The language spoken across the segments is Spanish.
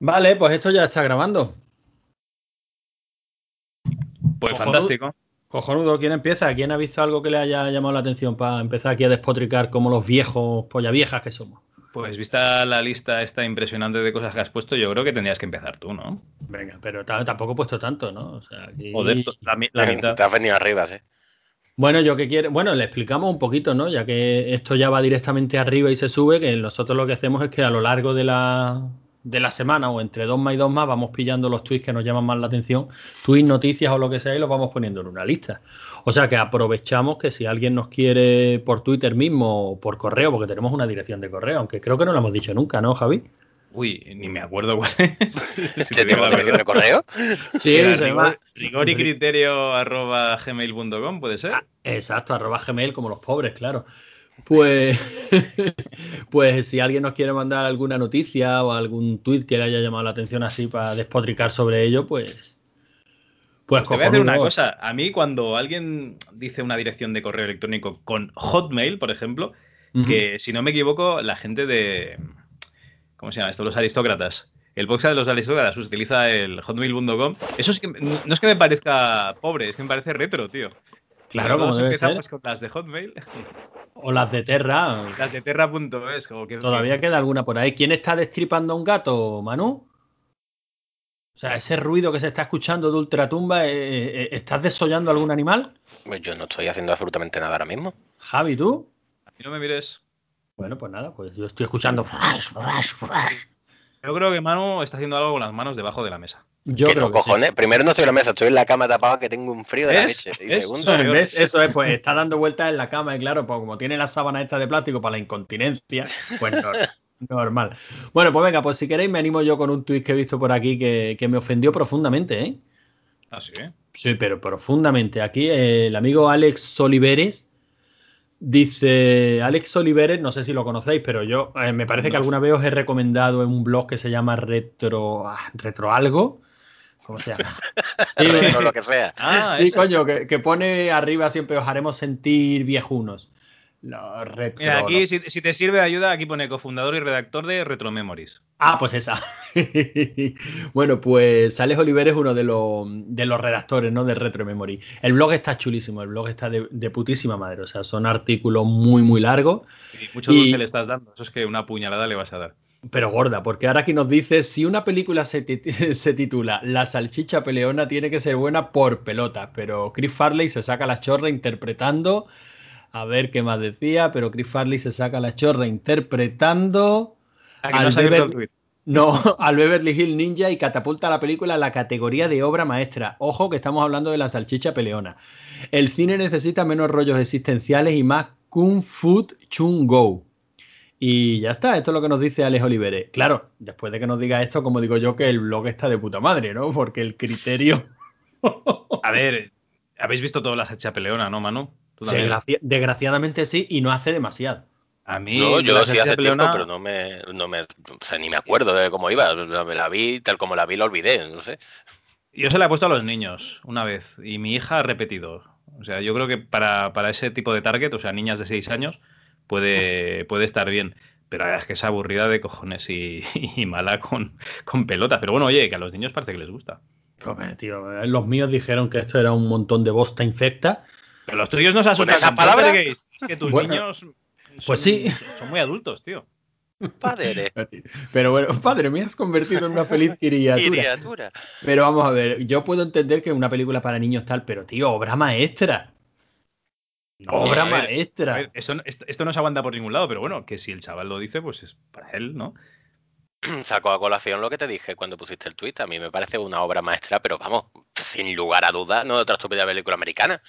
Vale, pues esto ya está grabando. Pues Cojonudo. fantástico. Cojonudo, ¿quién empieza? ¿Quién ha visto algo que le haya llamado la atención para empezar aquí a despotricar como los viejos polla viejas que somos? Pues vista la lista esta impresionante de cosas que has puesto, yo creo que tendrías que empezar tú, ¿no? Venga, pero ta- tampoco he puesto tanto, ¿no? O sea, aquí- Joder, la, mi- la mitad. Te has venido arriba, sí. Bueno, yo que quiero, bueno, le explicamos un poquito, ¿no? Ya que esto ya va directamente arriba y se sube, que nosotros lo que hacemos es que a lo largo de la, de la semana o entre dos más y dos más vamos pillando los tweets que nos llaman más la atención, tweets, noticias o lo que sea y los vamos poniendo en una lista. O sea que aprovechamos que si alguien nos quiere por Twitter mismo o por correo, porque tenemos una dirección de correo, aunque creo que no lo hemos dicho nunca, ¿no, Javi? Uy, ni me acuerdo cuál es. Si te digo ¿Tenemos la dirección de correo? Sí, Era se rigor y criterio arroba gmail.com, ¿puede ser? Ah, exacto, arroba gmail como los pobres, claro. Pues, pues si alguien nos quiere mandar alguna noticia o algún tweet que le haya llamado la atención así para despotricar sobre ello, pues. Pues Te voy a decir una cosa. A mí, cuando alguien dice una dirección de correo electrónico con Hotmail, por ejemplo, que si no me equivoco, la gente de. ¿Cómo se llama esto? Los aristócratas. El podcast de los aristócratas utiliza el hotmail.com. Eso es que no es que me parezca pobre, es que me parece retro, tío. Claro, como debe ser. empezamos con las de Hotmail, O las de Terra. las de terra.es. que- Todavía queda alguna por ahí. ¿Quién está destripando a un gato, Manu? O sea, ese ruido que se está escuchando de ultratumba, eh, eh, ¿estás desollando algún animal? Pues yo no estoy haciendo absolutamente nada ahora mismo. Javi, ¿tú? A mí no me mires. Bueno, pues nada, pues yo estoy escuchando. Yo creo que Manu está haciendo algo con las manos debajo de la mesa. Yo creo no, que sí. cojones. Primero no estoy en la mesa, estoy en la cama tapado que tengo un frío de la leche. Y segundo, Eso es. ¿Ves? Eso es, pues está dando vueltas en la cama y claro, pues como tiene la sábana esta de plástico para la incontinencia, pues nor- normal. Bueno, pues venga, pues si queréis me animo yo con un tuit que he visto por aquí que, que me ofendió profundamente, ¿eh? Ah, sí. Sí, pero profundamente. Aquí eh, el amigo Alex Oliveres dice, Alex Oliveres, no sé si lo conocéis, pero yo eh, me parece que alguna vez os he recomendado en un blog que se llama Retro, ah, Retro algo. ¿Cómo se llama? Sí, lo que sea. Ah, sí, ese. coño, que, que pone arriba siempre os haremos sentir viejunos. Retro, Mira, aquí, si, si te sirve de ayuda, aquí pone cofundador y redactor de Retro Memories. Ah, pues esa. bueno, pues Alex Oliver es uno de los, de los redactores ¿no? de Retro Memory. El blog está chulísimo, el blog está de, de putísima madre. O sea, son artículos muy, muy largos, Y mucho Y- dulce le estás dando. Eso es que una puñalada le vas a dar. pero gorda, porque ahora aquí nos dice, si una película se, se titula La salchicha peleona tiene que ser buena por pelotas, pero Chris Farley se saca la chorra interpretando... A ver qué más decía, pero Chris Farley se saca la chorra interpretando... Aquí Al no tuit. No, al Beverly Hill Ninja y catapulta la película a la categoría de obra maestra. Ojo que estamos hablando de la salchicha peleona. El cine necesita menos rollos existenciales y más Kung Fu Chung Go. Y ya está, esto es lo que nos dice Alex Oliveres. Claro, después de que nos diga esto, como digo yo, que el blog está de puta madre, ¿no? Porque el criterio. A ver, habéis visto todas las hecha peleona, ¿no, Manu? Desgraciadamente sí, y no hace demasiado. A mí, No, yo sí hace peleona- tiempo, pero no me, no me. O sea, ni me acuerdo de cómo iba. Me la vi, tal como la vi, la olvidé. No sé. Yo se la he puesto a los niños una vez y mi hija ha repetido. O sea, yo creo que para, para ese tipo de target, o sea, niñas de 6 años, puede, puede estar bien. Pero la verdad es que es aburrida de cojones y, y mala con, con pelota. Pero bueno, oye, que a los niños parece que les gusta. Joder, tío, los míos dijeron que esto era un montón de bosta infecta. Pero los tuyos no se asustan. esa palabra? poltergeist. Es que tus Bueno, niños. son- pues sí. Son muy adultos, tío. Padre, Pero bueno, padre, me has convertido en una feliz criatura. criatura. Pero vamos a ver, yo puedo entender que es una película para niños tal, pero tío, obra maestra. obra ver, maestra. ver, eso esto, esto no se aguanta por ningún lado, pero bueno, que si el chaval lo dice, pues es para él, ¿no? Saco a colación lo que te dije cuando pusiste el tweet. A mí me parece una obra maestra, pero vamos, sin lugar a dudas, no otra estúpida película americana.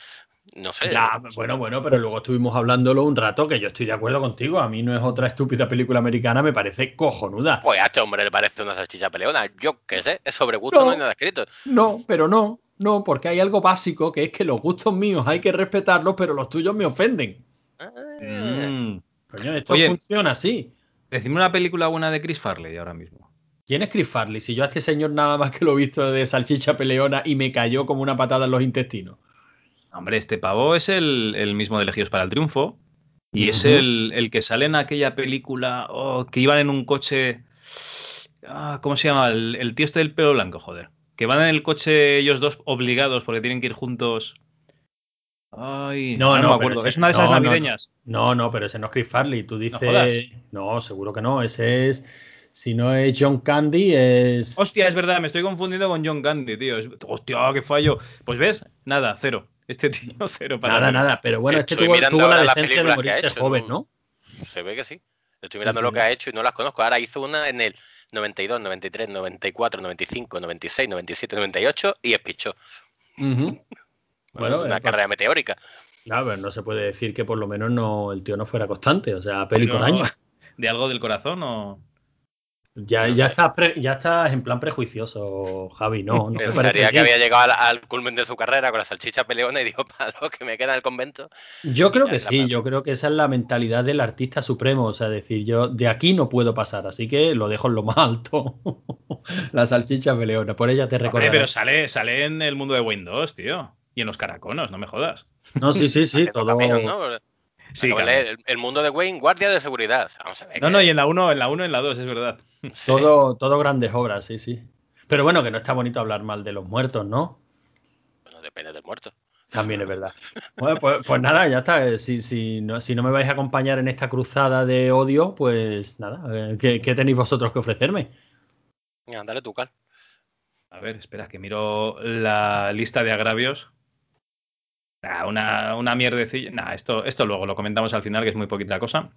No sé. Ya, bueno, bueno, pero luego estuvimos hablándolo un rato que yo estoy de acuerdo contigo. A mí no es otra estúpida película americana, me parece cojonuda. Pues a este hombre le parece una salchicha peleona. Yo qué sé, es sobre gusto, No. no hay nada escrito. No, pero no, no, porque hay algo básico que es que los gustos míos hay que respetarlos, pero los tuyos me ofenden. Ah. Mm. Coño, esto Oye. funciona así. Decidme una película buena de Chris Farley ahora mismo. ¿Quién es Chris Farley? Si yo a este señor nada más que lo he visto de salchicha peleona y me cayó como una patada en los intestinos. Hombre, este pavo es el, el mismo de Elegidos para el Triunfo. Y es el, el que sale en aquella película oh, que iban en un coche. Ah, ¿Cómo se llama? El, el tío este del pelo blanco, joder. Que van en el coche ellos dos obligados porque tienen que ir juntos. Ay, No, ahora no, me acuerdo. ese- es una de esas no, no, no. navideñas. No, no, pero ese no es Chris Farley. Tú dices. No, seguro que no. Ese es. Si no es John Candy, es. Hostia, es verdad, me estoy confundiendo con John Candy, tío. Es- Hostia, qué fallo. Pues ves, nada, cero. Este tío, cero para Nada, nada. Pero bueno, este tuvo, tuvo la decencia de morirse hecho, joven, ¿no? Se ve que sí. Estoy mirando sí, lo que ha hecho y no las conozco. Ahora hizo una en el 92, 93, 94, 95, 96, 97, 98 y espichó. Ujú. Bueno, una eh, carrera meteórica. Claro, pero no se puede decir que por lo menos no el tío no fuera constante, o sea, peli por año. ¿De algo del corazón o.? Ya, no ya, estás pre- ya estás en plan prejuicioso, Javi, no. no Pensaría que bien. había llegado al, al culmen de su carrera con la salchicha peleona y dijo, para lo que me queda en el convento. Yo creo que sí, yo creo que esa es la mentalidad del artista supremo, o sea, decir, yo de aquí no puedo pasar, así que lo dejo en lo más alto. la salchicha peleona, por ella te recordaré. pero sale, sale en el mundo de Windows, tío. Y en los caraconos, no me jodas. No, sí, sí, sí, todo. Sí, claro. el, el mundo de Wayne, guardia de seguridad. Vamos a ver. No, que- no, y en la 1, en la 1, en la 2, es verdad. Todo, todo grandes obras, sí, sí. Pero bueno, que no está bonito hablar mal de los muertos, ¿no? Bueno, depende del muerto. También es verdad. Bueno, pues, pues nada, ya está. Eh, Si, si, no, si no me vais a acompañar en esta cruzada de odio, pues nada, eh, ¿qué, qué tenéis vosotros que ofrecerme? Venga, dale tú, Cal. A ver, espera, que miro la lista de agravios. Ah, una, una mierdecilla. Nah, esto, esto luego lo comentamos al final, que es muy poquita cosa.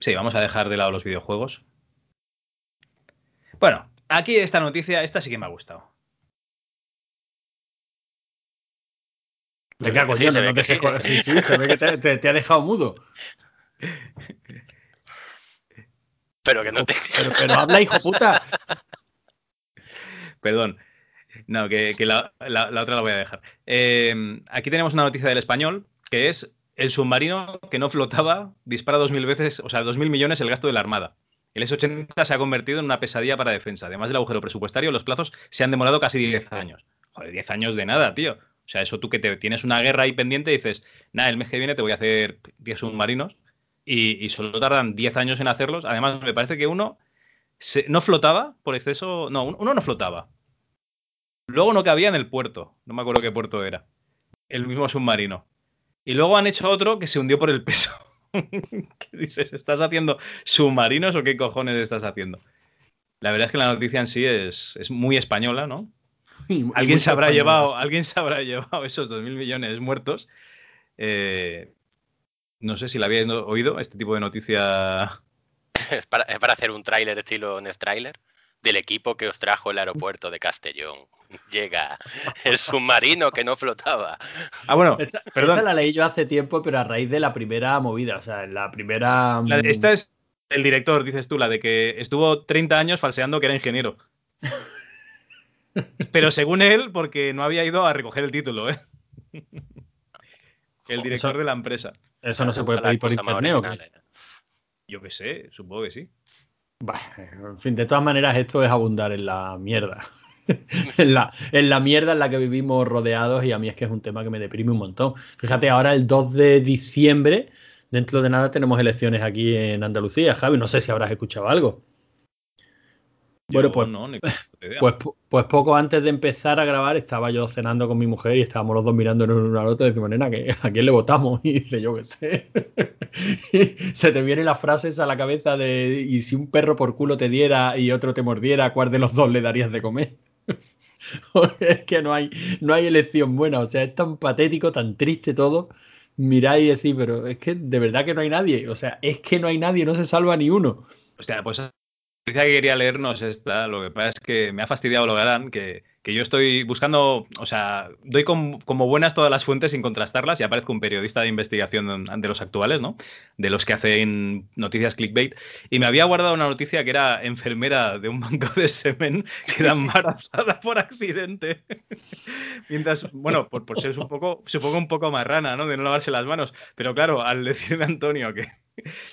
Sí, vamos a dejar de lado los videojuegos. Bueno, aquí esta noticia, esta sí que me ha gustado. Que sí, se no te sí. quejo- sí, sí, se ve que te, te- te ha dejado mudo. Pero que no te... Pero, pero habla, hijo puta. Perdón. No, que, que la, la- la otra la voy a dejar. Eh, aquí tenemos una noticia del español, que es el submarino que no flotaba dispara dos mil veces, o sea, dos mil millones el gasto de la Armada. El S-80 se ha convertido en una pesadilla para defensa. Además del agujero presupuestario, los plazos se han demorado casi 10 años. Joder, 10 años de nada, tío. O sea, eso tú que te tienes una guerra ahí pendiente y dices, nada, el mes que viene te voy a hacer 10 submarinos y, solo tardan 10 años en hacerlos. Además, me parece que uno no flotaba por exceso. No, un- uno no flotaba. Luego no cabía en el puerto. No me acuerdo qué puerto era. El mismo submarino. Y luego han hecho otro que se hundió por el peso. ¿Qué dices? ¿Estás haciendo submarinos o qué cojones estás haciendo? La verdad es que la noticia en sí es, es muy española, ¿no? Y- Alguien se habrá llevado, alguien se habrá llevado esos 2.000 millones muertos. Eh, no sé si la habíais oído, este tipo de noticia. Es para, es para hacer un tráiler estilo Nest Trailer del equipo que os trajo el aeropuerto de Castellón. Llega el submarino que no flotaba. Ah, bueno, Esta, perdón. esta la leí yo hace tiempo, pero a raíz de la primera movida, o sea, la primera. La- mm, esta es el director, dices tú, la de que estuvo 30 años falseando que era ingeniero. Pero según él, porque no había ido a recoger el título, ¿eh? El director Eso- de la empresa. Eso no se puede pedir por internet, ¿o qué? Yo qué sé, supongo que sí. Bah, en fin, de todas maneras, esto es abundar en la mierda. en, la, en la mierda en la que vivimos rodeados y a mí es que es un tema que me deprime un montón. Fíjate, ahora el 2 de diciembre, dentro de nada tenemos elecciones aquí en Andalucía, Javi, no sé si habrás escuchado algo. Bueno, pues, no, pues, pues poco antes de empezar a grabar estaba yo cenando con mi mujer y estábamos los dos mirándonos uno al otro y decimos, nena, ¿que- ¿a quién le votamos? Y dice, yo qué sé. Y se te vienen las frases a la cabeza de, y si un perro por culo te diera y otro te mordiera, ¿cuál de los dos le darías de comer? Es que no hay, no hay elección buena, o sea, es tan patético, tan triste todo. Miráis y decís, pero es que de verdad que no hay nadie, o sea, es que no hay nadie, no se salva ni uno. Hostia, pues la que quería leernos esta, lo que pasa es que me ha fastidiado lo que harán, que, que yo estoy buscando, o sea, doy com- como buenas todas las fuentes sin contrastarlas y aparezco un periodista de investigación de los actuales, ¿no? De los que hacen noticias clickbait. Y me había guardado una noticia que era enfermera de un banco de semen que era embarazada por accidente. Mientras, bueno, por, por ser un poco, supongo un poco marrana, ¿no? De no lavarse las manos. Pero claro, al decirme Antonio que,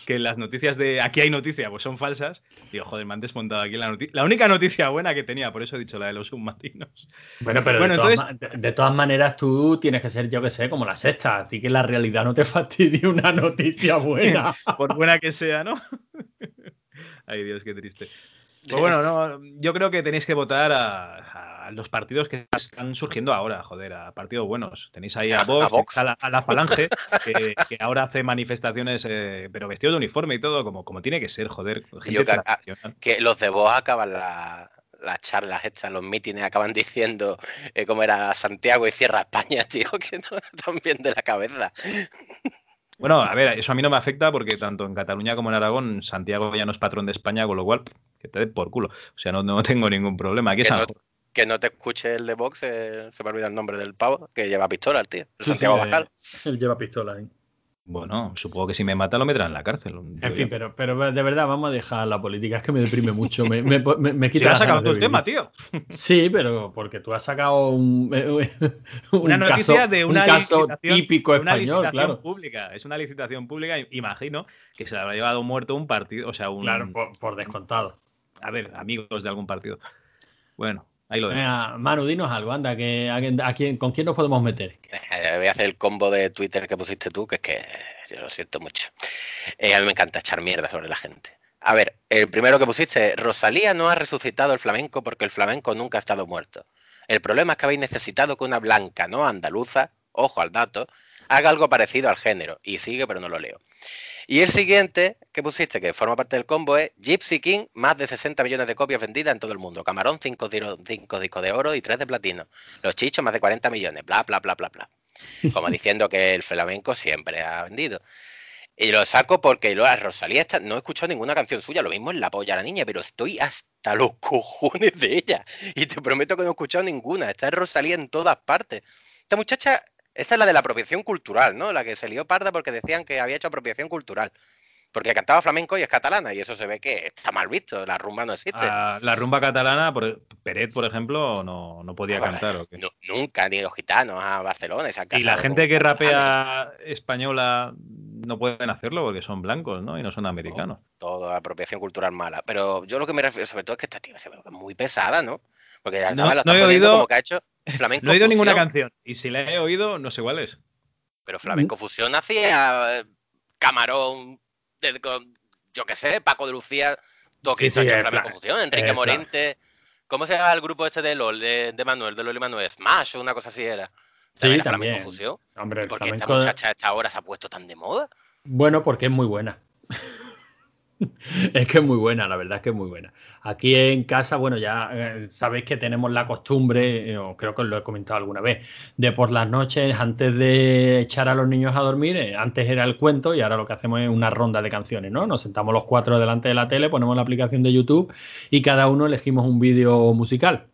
que las noticias de aquí hay noticia, pues son falsas, digo, joder, me han desmontado aquí la noticia. La única noticia buena que tenía, por eso he dicho la de los submarinos. Bueno, pero Bueno, de, todas, entonces- de- de todas maneras tú tienes que ser, yo que sé, como la sexta, así que la realidad no te fastidie una noticia buena. Por buena que sea, ¿no? Ay, Dios, qué triste. Pues bueno, no, yo creo que tenéis que votar a, a los partidos que están surgiendo ahora, joder, a partidos buenos. Tenéis ahí a Vox, Vox. a, la, a la Falange, que, que ahora hace manifestaciones, eh, pero vestido de uniforme y todo, como, como tiene que ser, joder. Gente Yo que- a- que los de vos acaban la- las charlas estas, los mítines, acaban diciendo eh, cómo era Santiago y cierra España, tío, que no están bien de la cabeza. Bueno, a ver, eso a mí no me afecta porque tanto en Cataluña como en Aragón, Santiago ya no es patrón de España, con lo cual, que te dé por culo. O sea, no, no tengo ningún problema. Aquí es no-. Que no te escuche el de Vox, eh, se me olvida el nombre del pavo, que lleva pistola el tío. el Sí, sí, Santiago eh, Bascal. él lleva pistola ahí. Bueno, supongo que si me mata lo meterán en la cárcel. En fin, pero, pero de verdad, vamos a dejar la política. Es que me deprime mucho. Me, me, me- me Si quita has sacado de el tema, vivir. tío. Sí, pero porque tú has sacado un, un Una noticia caso, de un una caso licitación- típico de una español, licitación claro. pública. Es una licitación pública, imagino, que se le habrá llevado muerto un partido, o sea, un... Claro, por, por descontado. A ver, amigos de algún partido. Bueno, ahí lo. Venga, Manu, dinos algo, anda, que, a, a quién- ¿con quién nos podemos meter? Eh, voy a hacer el combo de Twitter que pusiste tú, que es que yo lo siento mucho. Eh, a mí me encanta echar mierda sobre la gente. A ver, el primero que pusiste, Rosalía no ha resucitado el flamenco porque el flamenco nunca ha estado muerto. El problema es que habéis necesitado que una blanca, no andaluza, ojo al dato, haga algo parecido al género. Y sigue, pero no lo leo. Y el siguiente que pusiste, que forma parte del combo, es Gypsy King, más de 60 millones de copias vendidas en todo el mundo. Camarón, 5 discos de oro y 3 de platino. Los chichos, más de 40 millones. Bla, bla, bla, bla, bla. Como diciendo que el flamenco siempre ha vendido. Y lo saco porque lo, a Rosalía esta- no he escuchado ninguna canción suya, lo mismo en la polla la niña, pero estoy hasta los cojones de ella. Y te prometo que no he escuchado ninguna. Está Rosalía en todas partes. Esta muchacha, esta es la de la apropiación cultural, ¿no? La que se lió parda porque decían que había hecho apropiación cultural. Porque cantaba flamenco y es catalana, y eso se ve que está mal visto, la rumba no existe. Ah, la rumba catalana, por, Peret, por ejemplo, no, no podía cantar. ¿o qué? Nu- nunca, ni los gitanos a Barcelona. y se han Y la gente que rapea española no pueden hacerlo porque son blancos, ¿no? Y no son americanos. todo apropiación cultural mala. Pero yo lo que me refiero sobre todo es que esta tía se ve muy pesada, ¿no? Porque la No- la no he oído- como que ha hecho flamenco No he oído ninguna canción. Y si la he oído, no sé cuál es. Pero flamenco fusión hacía eh, Camarón, yo qué sé, Paco de Lucía, todo Sí, sí, flamenco fusión, Enrique Morente. ¿Cómo se llama el grupo este de LOL, de, de Manuel, de Loli Manuel? Smash o una cosa así era. ¿También era también. flamenco fusión? Hombre, ¿Por qué esta muchacha a esta hora se ha puesto tan de moda? Bueno, porque es muy buena. es que es muy buena, la verdad es que es muy buena. Aquí en casa, bueno, ya eh, sabéis que tenemos la costumbre, eh, creo que os lo he comentado alguna vez, de por las noches, antes de echar a los niños a dormir, eh, antes era el cuento y ahora lo que hacemos es una ronda de canciones, ¿no? Nos sentamos los cuatro delante de la tele, ponemos la aplicación de YouTube y cada uno elegimos un vídeo musical.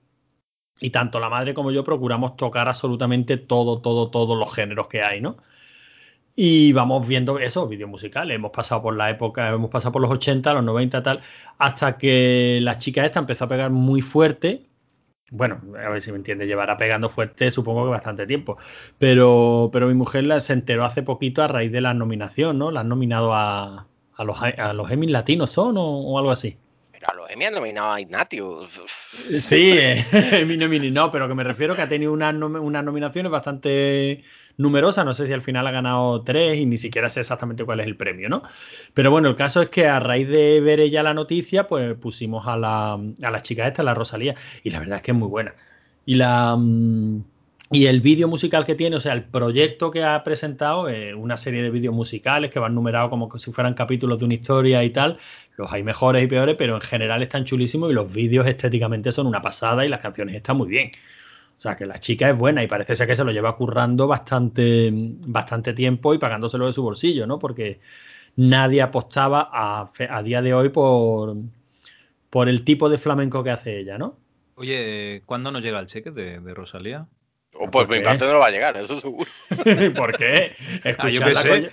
Y tanto la madre como yo procuramos tocar absolutamente todo, todo, todos los géneros que hay, ¿no? Y vamos viendo esos vídeos musicales. Hemos pasado por la época, hemos pasado por los 80, los 90, tal, hasta que la chica esta empezó a pegar muy fuerte. Bueno, a ver si me entiende, llevará pegando fuerte supongo que bastante tiempo. Pero, pero mi mujer la, se enteró hace poquito a raíz de la nominación, ¿no? La han nominado a, a los, a los latinos, ¿son? O, o algo así. Pero a los Emmy han nominado a Ignatius. Sí, eh, Emmy nomini- no, pero que me refiero que ha tenido unas, unas nominaciones bastante numerosas. No sé si al final ha ganado tres y ni siquiera sé exactamente cuál es el premio, ¿no? Pero bueno, el caso es que a raíz de ver ella la noticia, pues pusimos a la, a la chica esta, la Rosalía, y la verdad es que es muy buena. Y la. mm, Y el vídeo musical que tiene, o sea, el proyecto que ha presentado, eh, una serie de vídeos musicales que van numerados como si fueran capítulos de una historia y tal. Los hay mejores y peores, pero en general están chulísimos y los vídeos estéticamente son una pasada y las canciones están muy bien. O sea, que la chica es buena y parece ser que se lo lleva currando bastante, bastante tiempo y pagándoselo de su bolsillo, ¿no? Porque nadie apostaba a, a día de hoy por, por el tipo de flamenco que hace ella, ¿no? Oye, ¿cuándo nos llega el cheque de, de Rosalía? O pues ¿Por mi parte no lo va a llegar, eso seguro. ¿Por qué? Ah, Escucharla, con yo,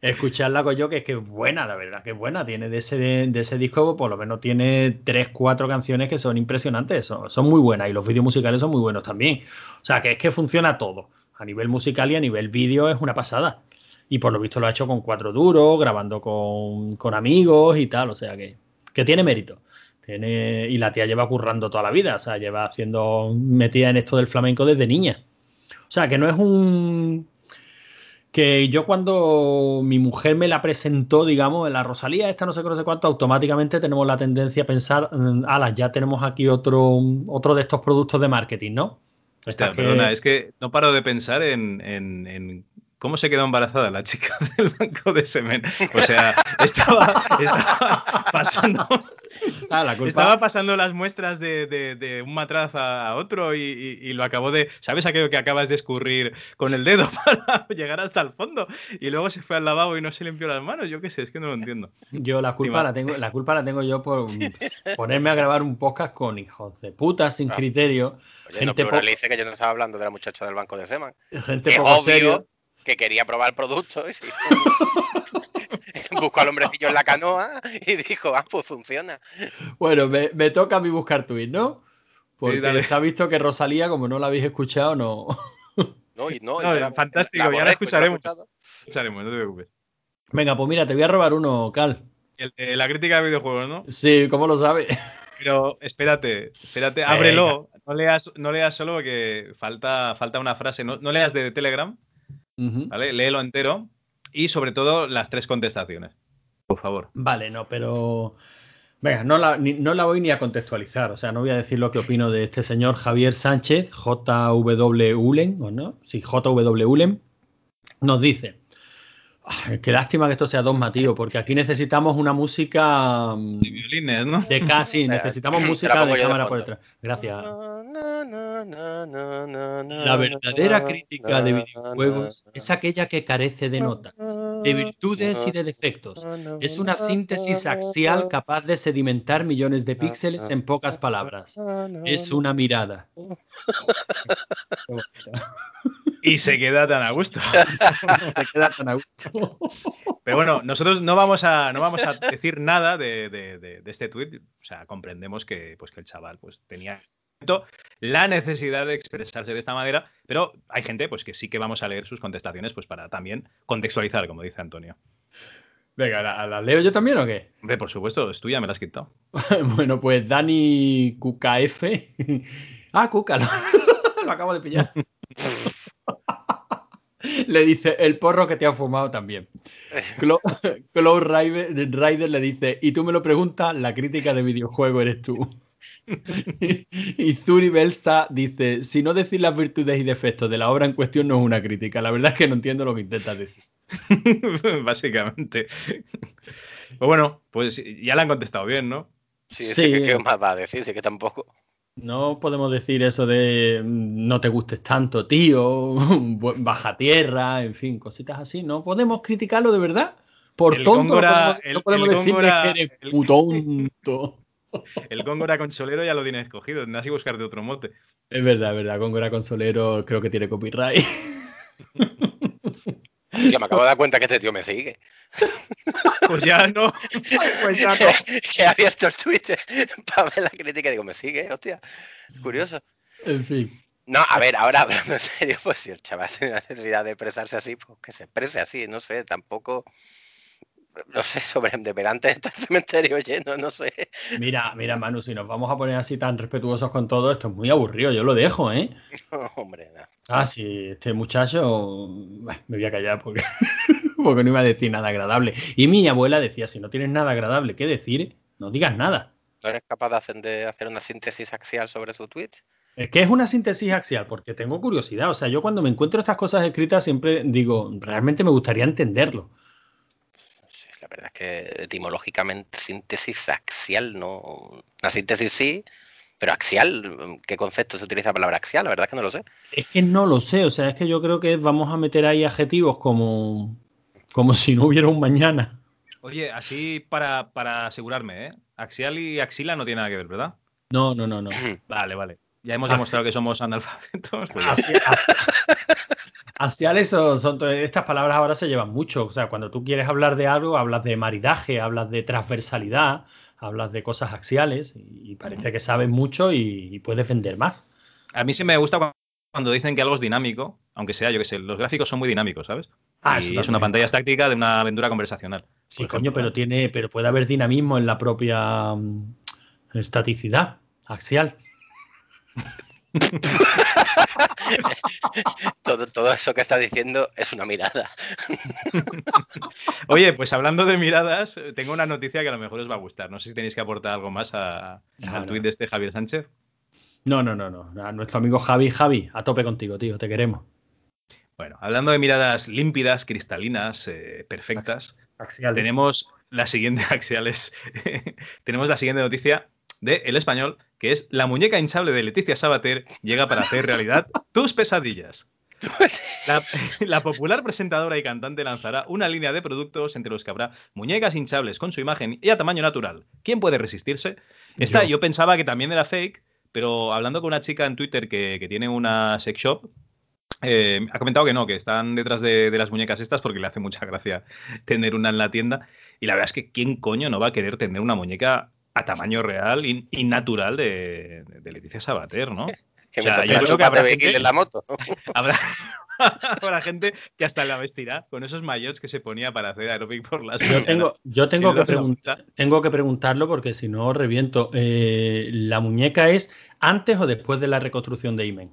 escucharla con yo, que es que es buena, la verdad que es buena. Tiene de ese, de ese disco, por lo menos tiene tres, cuatro canciones que son impresionantes, son, son muy buenas y los vídeos musicales son muy buenos también. O sea, que es que funciona todo. A nivel musical y a nivel vídeo es una pasada. Y por lo visto lo ha hecho con cuatro duros, grabando con, con amigos y tal. O sea que, que tiene mérito. Tiene, y la tía lleva currando toda la vida. O sea, lleva haciendo metida en esto del flamenco desde niña. O sea, que no es un. que yo cuando mi mujer me la presentó, digamos, en la Rosalía, esta no sé qué, no sé cuánto, automáticamente tenemos la tendencia a pensar, mm, ala, ya tenemos aquí otro, otro de estos productos de marketing, ¿no? Hostia, perdona, es que no paro de pensar en, en, en ¿Cómo se quedó embarazada la chica del banco de semen? O sea, estaba, estaba pasando. Ah, la culpa- Estaba pasando las muestras de, de- de un matraz a otro y, y- y lo acabó de. ¿Sabes aquello que acabas de escurrir con el dedo para llegar hasta el fondo? Y luego se fue al lavabo y no se limpió las manos. Yo qué sé, es que no lo entiendo. Yo la culpa la tengo, la culpa la tengo yo por ponerme a grabar un podcast con hijos de puta sin Ah. criterio, Oye, no gente, po- pluralice que yo no estaba hablando de la muchacha del banco de Seman. gente Es poco obvio serio. Que quería probar el producto. y sí. Buscó al hombrecillo en la canoa y dijo, ah, pues funciona. Bueno, me, me toca a mí buscar tweets, ¿no? Porque se ha visto que Rosalía, como no la habéis escuchado, no. No, y no, No, y la- fantástico, la ya la he escucharemos. Escucharemos, no te preocupes. Venga, pues mira, te voy a robar uno, Cal. El de la crítica de videojuegos, ¿no? Sí, ¿cómo lo sabes? Pero espérate, espérate, Venga. ábrelo. No leas, no leas solo porque falta, falta una frase. No, no leas de Telegram, ¿vale? Léelo entero. Y sobre todo las tres contestaciones. Por favor. Vale, no, pero. Venga, no la, ni- no la voy ni a contextualizar. O sea, no voy a decir lo que opino de este señor Javier Sánchez, JW Ulen, ¿o no? Sí, JW Ulen. Nos dice. "Ay, Qué lástima que esto sea dos tío, porque aquí necesitamos una música mm, De violines, ¿no? de casi, necesitamos música de cámara por detrás. Gracias. La La verdadera crítica de videojuegos es aquella que carece de notas, de virtudes y de defectos. Es una síntesis axial capaz de sedimentar millones de píxeles en pocas palabras. Es una mirada. Y se queda tan a gusto. Se queda tan a gusto. Pero bueno, nosotros no vamos a, no vamos a decir nada de, de- de- de este tuit. O sea, comprendemos que, pues, que el chaval pues, tenía la necesidad de expresarse de esta manera, pero hay gente pues, que sí que vamos a leer sus contestaciones pues, para también contextualizar, como dice Antonio. Venga, ¿la, la leo yo también o qué? Hombre, por supuesto, es tuya, me la has quitado. Bueno, pues Dani QKF. Ah, Cuca, lo, lo acabo de pillar. Le dice, el porro que te ha fumado también. Clo- Cloud Rider, Rider le dice, y tú me lo preguntas, la crítica de videojuego eres tú. y Zuri Belsa dice, si no decir las virtudes y defectos de la obra en cuestión no es una crítica. La verdad es que no entiendo lo que intentas decir. Básicamente. Pues bueno, pues ya le han contestado bien, ¿no? Sí, sí, Sí. que ¿qué más va a decir? Sí, que tampoco. No podemos decir eso de mm, no te gustes tanto, tío, baja tierra, en fin, cositas así. No podemos criticarlo de verdad. Por El tonto no podemos, no podemos Góngora- que eres el- muy tonto. El Góngora Consolero ya lo tienes escogido, tendrás que buscarte otro mote. Es verdad, es verdad. Góngora Consolero creo que tiene copyright. Tío, me acabo de dar cuenta que este tío me sigue. Pues ya no. Pues ya no. que he abierto el Twitter para ver la crítica y digo, me sigue, hostia. Curioso. En fin. No, a ver, ahora hablando en serio, pues si el chaval tiene la necesidad de expresarse así, pues que se exprese así, no sé, tampoco. No sé, sobre de pedante está el cementerio lleno, no sé. Mira, mira, Manu, si nos vamos a poner así tan respetuosos con todo, esto es muy aburrido. Yo lo dejo, ¿eh? No, hombre, no. Ah, sí, este muchacho. Bah, Me voy a callar porque, porque no iba a decir nada agradable. Y mi abuela decía: si no tienes nada agradable que decir, no digas nada. ¿No eres capaz de hacer, de hacer una síntesis axial sobre su tweet? Es que es una síntesis axial, porque tengo curiosidad. O sea, yo cuando me encuentro estas cosas escritas siempre digo, realmente me gustaría entenderlo. La verdad es que etimológicamente síntesis axial no. Una síntesis sí, pero axial, ¿qué concepto se utiliza la palabra axial? La verdad es que no lo sé. Es que no lo sé. O sea, es que yo creo que vamos a meter ahí adjetivos como, como si no hubiera un mañana. Oye, así para, para asegurarme, ¿eh? Axial y axila no tiene nada que ver, ¿verdad? No, no, no, no. Vale, vale. Ya hemos demostrado que somos analfabetos. pues ya. Axiales son, son estas palabras ahora se llevan mucho. O sea, cuando tú quieres hablar de algo, hablas de maridaje, hablas de transversalidad, hablas de cosas axiales y, y parece que sabes mucho y, y puedes vender más. A mí sí me gusta cu- cuando dicen que algo es dinámico, aunque sea, yo qué sé, los gráficos son muy dinámicos, ¿sabes? Ah, y es una pantalla estática de una aventura conversacional. Sí, coño, pero tiene, pero puede haber dinamismo en la propia mm, estaticidad axial. todo, todo eso que está diciendo es una mirada. Oye, pues hablando de miradas, tengo una noticia que a lo mejor os va a gustar. No sé si tenéis que aportar algo más a- No, al no. tuit de este Javier Sánchez. No, no, no, no. A nuestro amigo Javi, Javi, a tope contigo, tío, te queremos. Bueno, hablando de miradas límpidas, cristalinas, eh, perfectas, Axiales. tenemos la siguiente axiales. tenemos la siguiente noticia de El Español, que es la muñeca hinchable de Leticia Sabater llega para hacer realidad tus pesadillas. La, la popular presentadora y cantante lanzará una línea de productos entre los que habrá muñecas hinchables con su imagen y a tamaño natural. ¿Quién puede resistirse? Esta Yo. yo, pensaba que también era fake, pero hablando con una chica en Twitter que, que tiene una sex shop, eh, ha comentado que no, que están detrás de, de las muñecas estas porque le hace mucha gracia tener una en la tienda. Y la verdad es que ¿quién coño no va a querer tener una muñeca a tamaño real y, y natural de, de Leticia Sabater, ¿no? Que O sea, me yo creo que habrá gente- en la moto. Habrá, habrá gente que hasta la vestirá con esos maillots que se ponía para hacer aeróbic por las Yo tengo, yo tengo, que dándose la pregun- vuelta. tengo que preguntarlo porque si no reviento. Eh, ¿La muñeca es antes o después de la reconstrucción de Imen?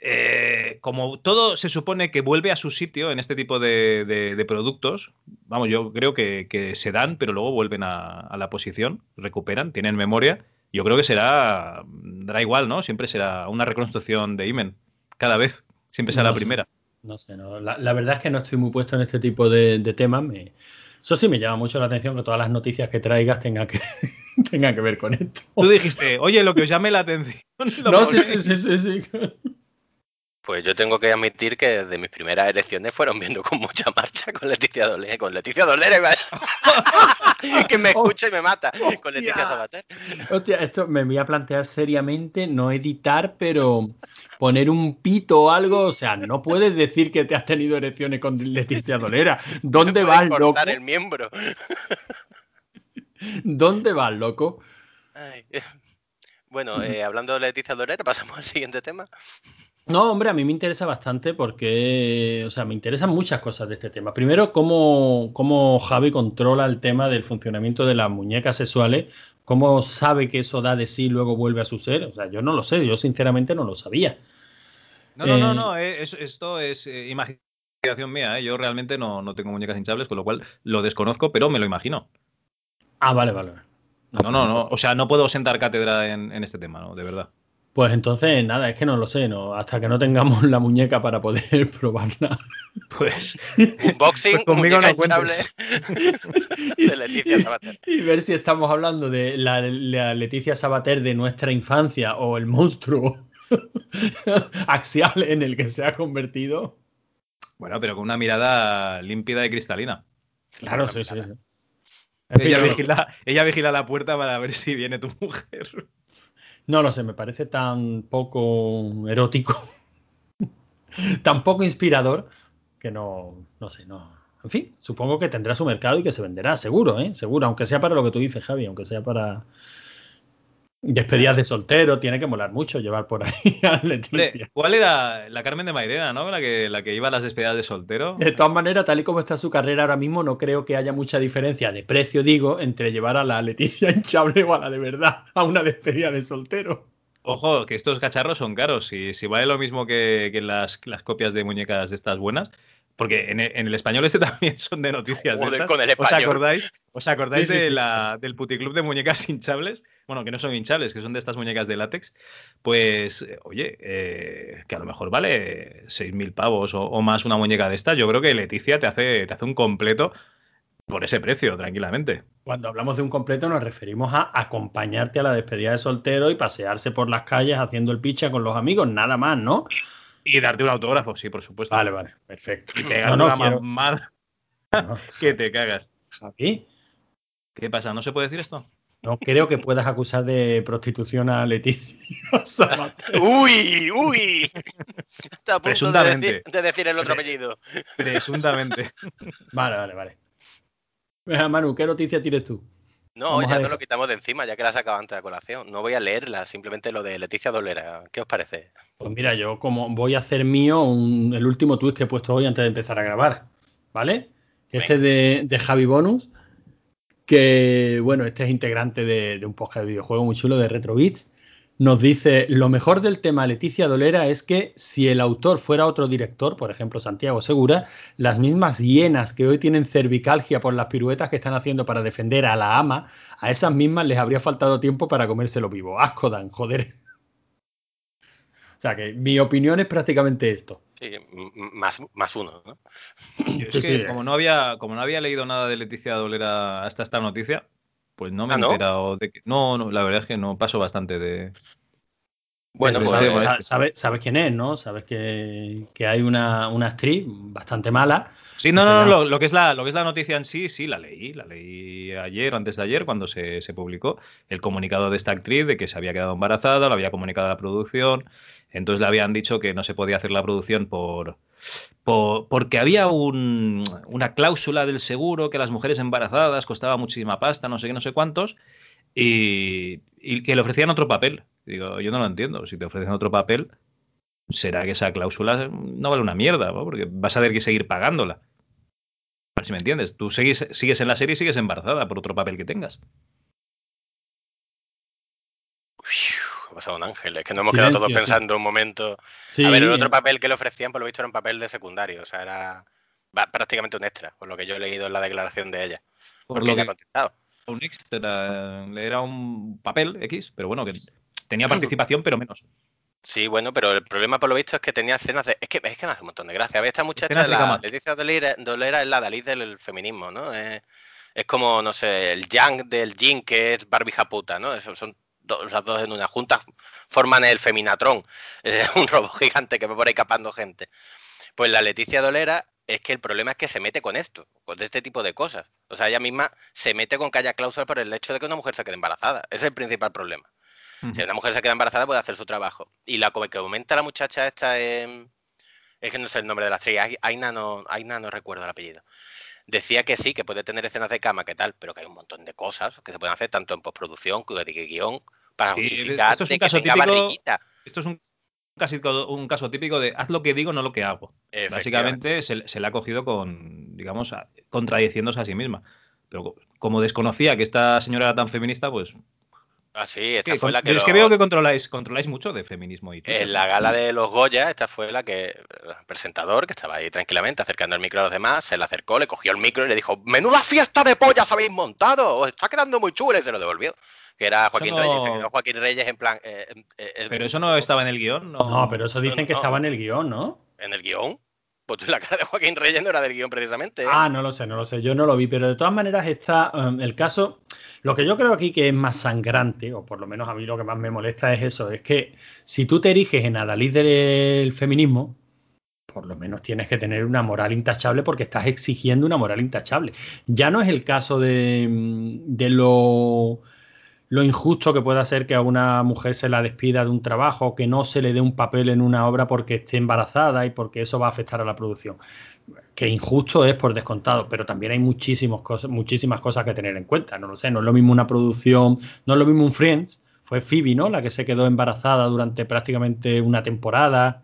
Eh, como todo se supone que vuelve a su sitio en este tipo de, de- de productos, vamos, yo creo que, que se dan, pero luego vuelven a, a la posición, recuperan, tienen memoria. Yo creo que será, dará igual, ¿no? Siempre será una reconstrucción de Imen, cada vez, siempre será No la sé. primera. No sé, no. La, la verdad es que no estoy muy puesto en este tipo de, de temas. Me- eso sí me llama mucho la atención que todas las noticias que traigas tengan que, tengan que ver con esto. Tú dijiste, oye, lo que os llame la atención. lo No, sí, ponéis". sí, sí, sí, sí. Pues yo tengo que admitir que desde mis primeras elecciones fueron viendo con mucha marcha con Leticia Dolera. Con Leticia Dolera, iba- que me escucha y me mata. Con Leticia. Sabater. Hostia, esto me voy a plantear seriamente, no editar, pero poner un pito o algo. O sea, no puedes decir que te has tenido erecciones con Leticia Dolera. ¿Dónde Me vas, loco? el miembro. ¿Dónde vas, loco? Ay. Bueno, eh, hablando de Leticia Dolera, pasamos al siguiente tema. No, hombre, a mí me interesa bastante porque, o sea, me interesan muchas cosas de este tema. Primero, cómo, cómo Javi controla el tema del funcionamiento de las muñecas sexuales, cómo sabe que eso da de sí y luego vuelve a su ser. O sea, yo no lo sé, yo sinceramente no lo sabía. No, no, no, Eh, no. eh, es- esto es eh, imaginación mía. eh, Yo realmente no, no tengo muñecas hinchables, con lo cual lo desconozco, pero me lo imagino. Ah, vale, vale. No, no, no. O sea, no puedo sentar cátedra en, en este tema, ¿no? De verdad. Pues entonces, nada, es que no lo sé, ¿no? Hasta que no tengamos la muñeca para poder probarla. Pues Unboxing, Pues conmigo muñeca no cuentes. de Leticia Sabater. Y ver si estamos hablando de la, la Leticia Sabater de nuestra infancia o el monstruo axial en el que se ha convertido. bueno, pero con una mirada límpida y cristalina. Claro, sí, sí. sí. En fin, Ella vigila, ella vigila la puerta para ver si viene tu mujer. No lo sé, me parece tan poco erótico, tan poco inspirador, que no, no sé, no. En fin, supongo que tendrá su mercado y que se venderá, seguro, ¿eh? Seguro, aunque sea para lo que tú dices, Javi, aunque sea para despedidas de soltero, tiene que molar mucho llevar por ahí a Leticia. ¿cuál era la Carmen de Mairena, no? La que, la que iba a las despedidas de soltero. De todas maneras, tal y como está su carrera ahora mismo, no creo que haya mucha diferencia de precio, digo, entre llevar a la Leticia hinchable o a la de verdad a una despedida de soltero. Ojo, que estos cacharros son caros. Si, si vale lo mismo que, que las, las copias de muñecas de estas buenas. Porque en, e- en el español este también son de noticias. de Joder, estas. con el ¿Os acordáis, ¿os acordáis Sí, sí, de sí. la- del puticlub de muñecas hinchables? Bueno, que no son hinchables, que son de estas muñecas de látex. Pues, eh, oye, eh, que a lo mejor vale 6.000 pavos o, o más una muñeca de estas. Yo creo que Leticia te hace, te hace un completo por ese precio, tranquilamente. Cuando hablamos de un completo nos referimos a acompañarte a la despedida de soltero y pasearse por las calles haciendo el picha con los amigos, nada más, ¿no? Y darte un autógrafo, sí, por supuesto. Vale, vale, perfecto. Y pegarte No, no, una quiero- mamada no, que te cagas. ¿Qué pasa? ¿No se puede decir esto? No creo que puedas acusar de prostitución a Leticia. ¡Uy! ¡Uy! Está a punto de Presuntamente. decir, de decir el otro Pre- apellido. Presuntamente. Vale, vale, vale. Venga, Manu, ¿qué noticia tienes tú? No, Vamos ya nos dejar- lo quitamos de encima, ya que la sacaba antes de colación. No voy a leerla, simplemente lo de Leticia Dolera. ¿Qué os parece? Pues mira, yo como voy a hacer mío un- el último tweet que he puesto hoy antes de empezar a grabar, ¿vale? Este es de, de Javi Bonus, que bueno, este es integrante de, un podcast de videojuego muy chulo de Retro Beats. nos dice, lo mejor del tema Leticia Dolera es que si el autor fuera otro director, por ejemplo Santiago Segura, las mismas hienas que hoy tienen cervicalgia por las piruetas que están haciendo para defender a la ama, a esas mismas les habría faltado tiempo para comérselo vivo. Asco dan, joder. O sea que mi opinión es prácticamente esto. Sí, más, más uno, ¿no? es que como no, había, como no había leído nada de Leticia Dolera hasta esta noticia, pues no me ¿Ah, he no? enterado de que. No, no, la verdad es que no paso bastante de. Bueno, pues sabes- sabes, sabes- sabes- sabes quién es, ¿no? Sabes que, que hay una, una actriz bastante mala. Sí, no, no, no, lo que es la, lo que es la noticia en sí, sí, la leí. La leí ayer o antes de ayer, cuando se, se publicó el comunicado de esta actriz de que se había quedado embarazada, lo había comunicado a la producción. Entonces le habían dicho que no se podía hacer la producción por, por- porque había un- una cláusula del seguro que las mujeres embarazadas costaba muchísima pasta, no sé qué, no sé cuántos, y, que le ofrecían otro papel. Digo, yo no lo entiendo. Si te ofrecen otro papel, será que esa cláusula no vale una mierda, porque vas a tener que seguir pagándola. A ver si me entiendes. Tú sigues, sigues en la serie y sigues embarazada por otro papel que tengas. Ha pasado un ángel. Es que nos hemos Silencio, quedado todos sí. pensando un momento. Sí, A ver, el otro papel que le ofrecían, por lo visto, era un papel de secundario. O sea, era prácticamente un extra, por lo que yo he leído en la declaración de ella. Por Porque lo ella ha que contestado. un extra era un papel X, pero bueno, que tenía participación, pero menos. Sí, bueno, pero el problema por lo visto es que tenía escenas de. Es que, es que me hace un montón de gracia. A ver, esta muchacha, la. Leticia Dolera, Dolera es la Dalí del feminismo, ¿no? Es, es como, no sé, el Yang del Jin, que es barbija puta, ¿no? Eso son do- las dos en una junta, forman el Feminatron, es un robot gigante que va por ahí capando gente. Pues la Leticia Dolera es que el problema es que se mete con esto, con este tipo de cosas. O sea, ella misma se mete con que haya cláusulas por el hecho de que una mujer se quede embarazada. Ese es el principal problema. Si una mujer se queda embarazada, puede hacer su trabajo. Y la que comenta la muchacha esta em, es que no sé el nombre de la estrella, Ai- Aina no, Aina no recuerdo el apellido. Decía que sí, que puede tener escenas de cama, que tal, pero que hay un montón de cosas que se pueden hacer tanto en postproducción como de guion para Sí, justificar esto es de un que caso tenga típico- barriguita. Esto es un, casi un caso típico de haz lo que digo, no lo que hago. Básicamente se, se le ha cogido con, digamos, contradiciéndose a sí misma. Pero co- como desconocía que esta señora era tan feminista, pues. Ah, sí, esta ¿qué? fue la que, Pero es que veo que controláis, controláis mucho de feminismo y en la gala de los Goya, esta fue la que el presentador, que estaba ahí tranquilamente acercando el micro a los demás, se le acercó, le cogió el micro y le dijo, menuda fiesta de pollas habéis montado, os está quedando muy chula y se lo devolvió. Que era Joaquín no- Reyes, se quedó Joaquín Reyes en plan... eh, eh, Pero eso no estaba en el guion. No, No, pero eso dicen que no. estaba en el guion, ¿no? En el guion. Pues la cara de Joaquín Reyes no era del guion precisamente. ¿eh? Ah, no lo sé, no lo sé. Yo no lo vi, pero de todas maneras está um, el caso. Lo que yo creo aquí que es más sangrante, o por lo menos a mí lo que más me molesta es eso, es que si tú te eriges en adalid del feminismo, por lo menos tienes que tener una moral intachable porque estás exigiendo una moral intachable. Ya no es el caso de, de lo, lo injusto que pueda ser que a una mujer se la despida de un trabajo, que no se le dé un papel en una obra porque esté embarazada y porque eso va a afectar a la producción que injusto es por descontado, pero también hay muchísimas cosas, muchísimas cosas que tener en cuenta. No lo sé, no es lo mismo una producción, no es lo mismo un Friends. Fue Phoebe, ¿no? La que se quedó embarazada durante prácticamente una temporada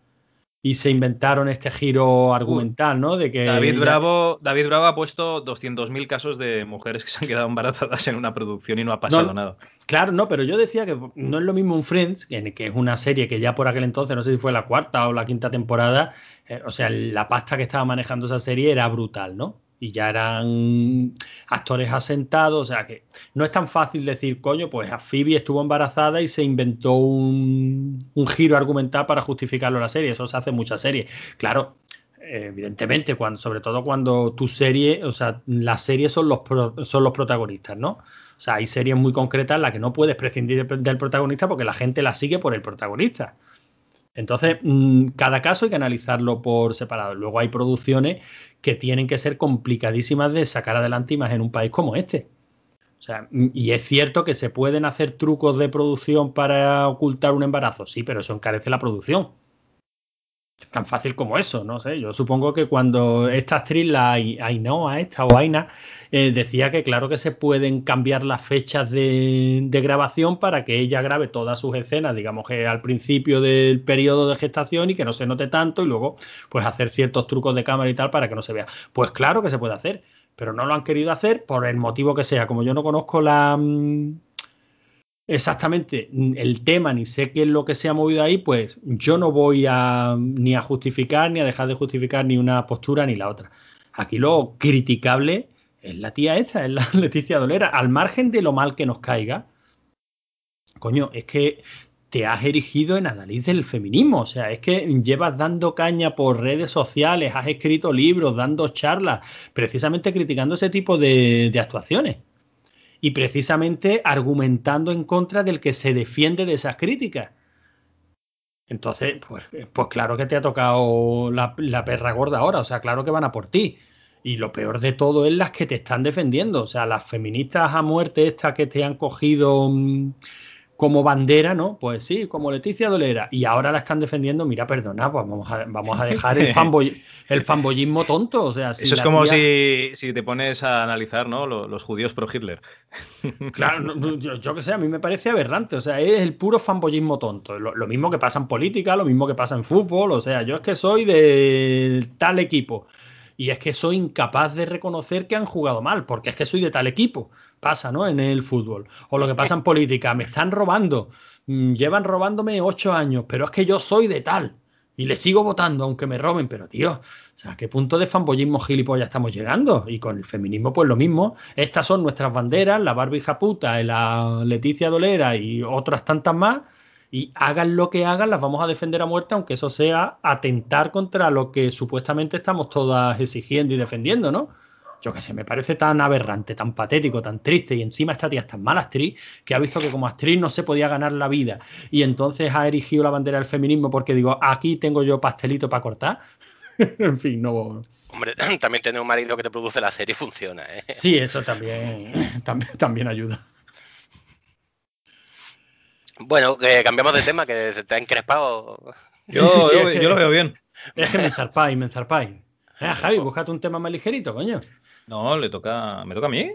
y se inventaron este giro argumental, ¿no? De que David Bravo, David Bravo ha puesto 200.000 casos de mujeres que se han quedado embarazadas en una producción y no ha pasado No, nada. Claro, no, pero yo decía que no es lo mismo un Friends, que que es una serie que ya por aquel entonces, no sé si fue la cuarta o la quinta temporada, eh, o sea, la pasta que estaba manejando esa serie era brutal, ¿no? Y ya eran actores asentados, o sea que no es tan fácil decir, coño, pues a Phoebe estuvo embarazada y se inventó un, un giro argumental para justificarlo en la serie, eso se hace en muchas series. Claro, evidentemente, cuando, sobre todo cuando tu serie, o sea, las series son los, pro- son los protagonistas, ¿no? O sea, hay series muy concretas en las que no puedes prescindir del protagonista porque la gente la sigue por el protagonista. Entonces, mm, cada caso hay que analizarlo por separado. Luego hay producciones que tienen que ser complicadísimas de sacar adelante más en un país como este. O sea, mm, y es cierto que se pueden hacer trucos de producción para ocultar un embarazo, sí, pero eso encarece la producción. Tan fácil como eso, no sé. Yo supongo que cuando esta actriz, la Ai- Ainhoa, esta o Aina, eh, decía que claro que se pueden cambiar las fechas de, de grabación para que ella grabe todas sus escenas, digamos que al principio del periodo de gestación y que no se note tanto y luego pues hacer ciertos trucos de cámara y tal para que no se vea. Pues claro que se puede hacer, pero no lo han querido hacer por el motivo que sea. Como yo no conozco la... mm, exactamente el tema ni sé qué es lo que se ha movido ahí, pues yo no voy a ni a justificar ni a dejar de justificar ni una postura ni la otra. Aquí lo criticable es la tía esa, es la Leticia Dolera, al margen de lo mal que nos caiga. Coño, es que te has erigido en adalid del feminismo. O sea, es que llevas dando caña por redes sociales, has escrito libros, dando charlas, precisamente criticando ese tipo de actuaciones. Y precisamente argumentando en contra del que se defiende de esas críticas. Entonces, pues, pues claro que te ha tocado la, perra gorda ahora. O sea, claro que van a por ti. Y lo peor de todo es las que te están defendiendo. O sea, las feministas a muerte estas que te han cogido. Mmm, como bandera, ¿no? Pues sí, como Leticia Dolera. Y ahora la están defendiendo, mira, perdona, pues vamos a, vamos a dejar el, fanboy, el fanboyismo tonto. O sea, si Eso es como tía... si, si, te pones a analizar, ¿no? Los, los judíos pro Hitler. Claro, no, no, yo, yo, que sé, a mí me parece aberrante. O sea, es el puro fanboyismo tonto. Lo, lo, mismo que pasa en política, lo mismo que pasa en fútbol. O sea, yo es que soy de tal equipo. Y es que soy incapaz de reconocer que han jugado mal, porque es que soy de tal equipo pasa, ¿no? En el fútbol. O lo que pasa en política, me están robando. Mm, llevan robándome ocho años, pero es que yo soy de tal. Y le sigo votando, aunque me roben. Pero, tío, o sea, ¿a qué punto de fanboyismo gilipollas estamos llegando? Y con el feminismo, pues lo mismo. Estas son nuestras banderas, la Barbie puta, la Leticia Dolera y otras tantas más. Y hagan lo que hagan, las vamos a defender a muerte, aunque eso sea atentar contra lo que supuestamente estamos todas exigiendo y defendiendo, ¿no? Yo qué sé, me parece tan aberrante, tan patético, tan triste, y encima esta tía es tan mala actriz que ha visto que como actriz no se podía ganar la vida, y entonces ha erigido la bandera del feminismo porque digo, aquí tengo yo pastelito para cortar. en fin, no. Hombre, también tener un marido que te produce la serie funciona, ¿eh? Sí, eso también, también, también ayuda. Bueno, que cambiamos de tema, que se te ha encrespado. Yo, sí, sí, sí, yo, es que, yo lo veo bien. Es que me enzarpáis, me enzarpáis. Eh, Javi, búscate un tema más ligerito, coño. No, le toca. ¿Me toca a mí?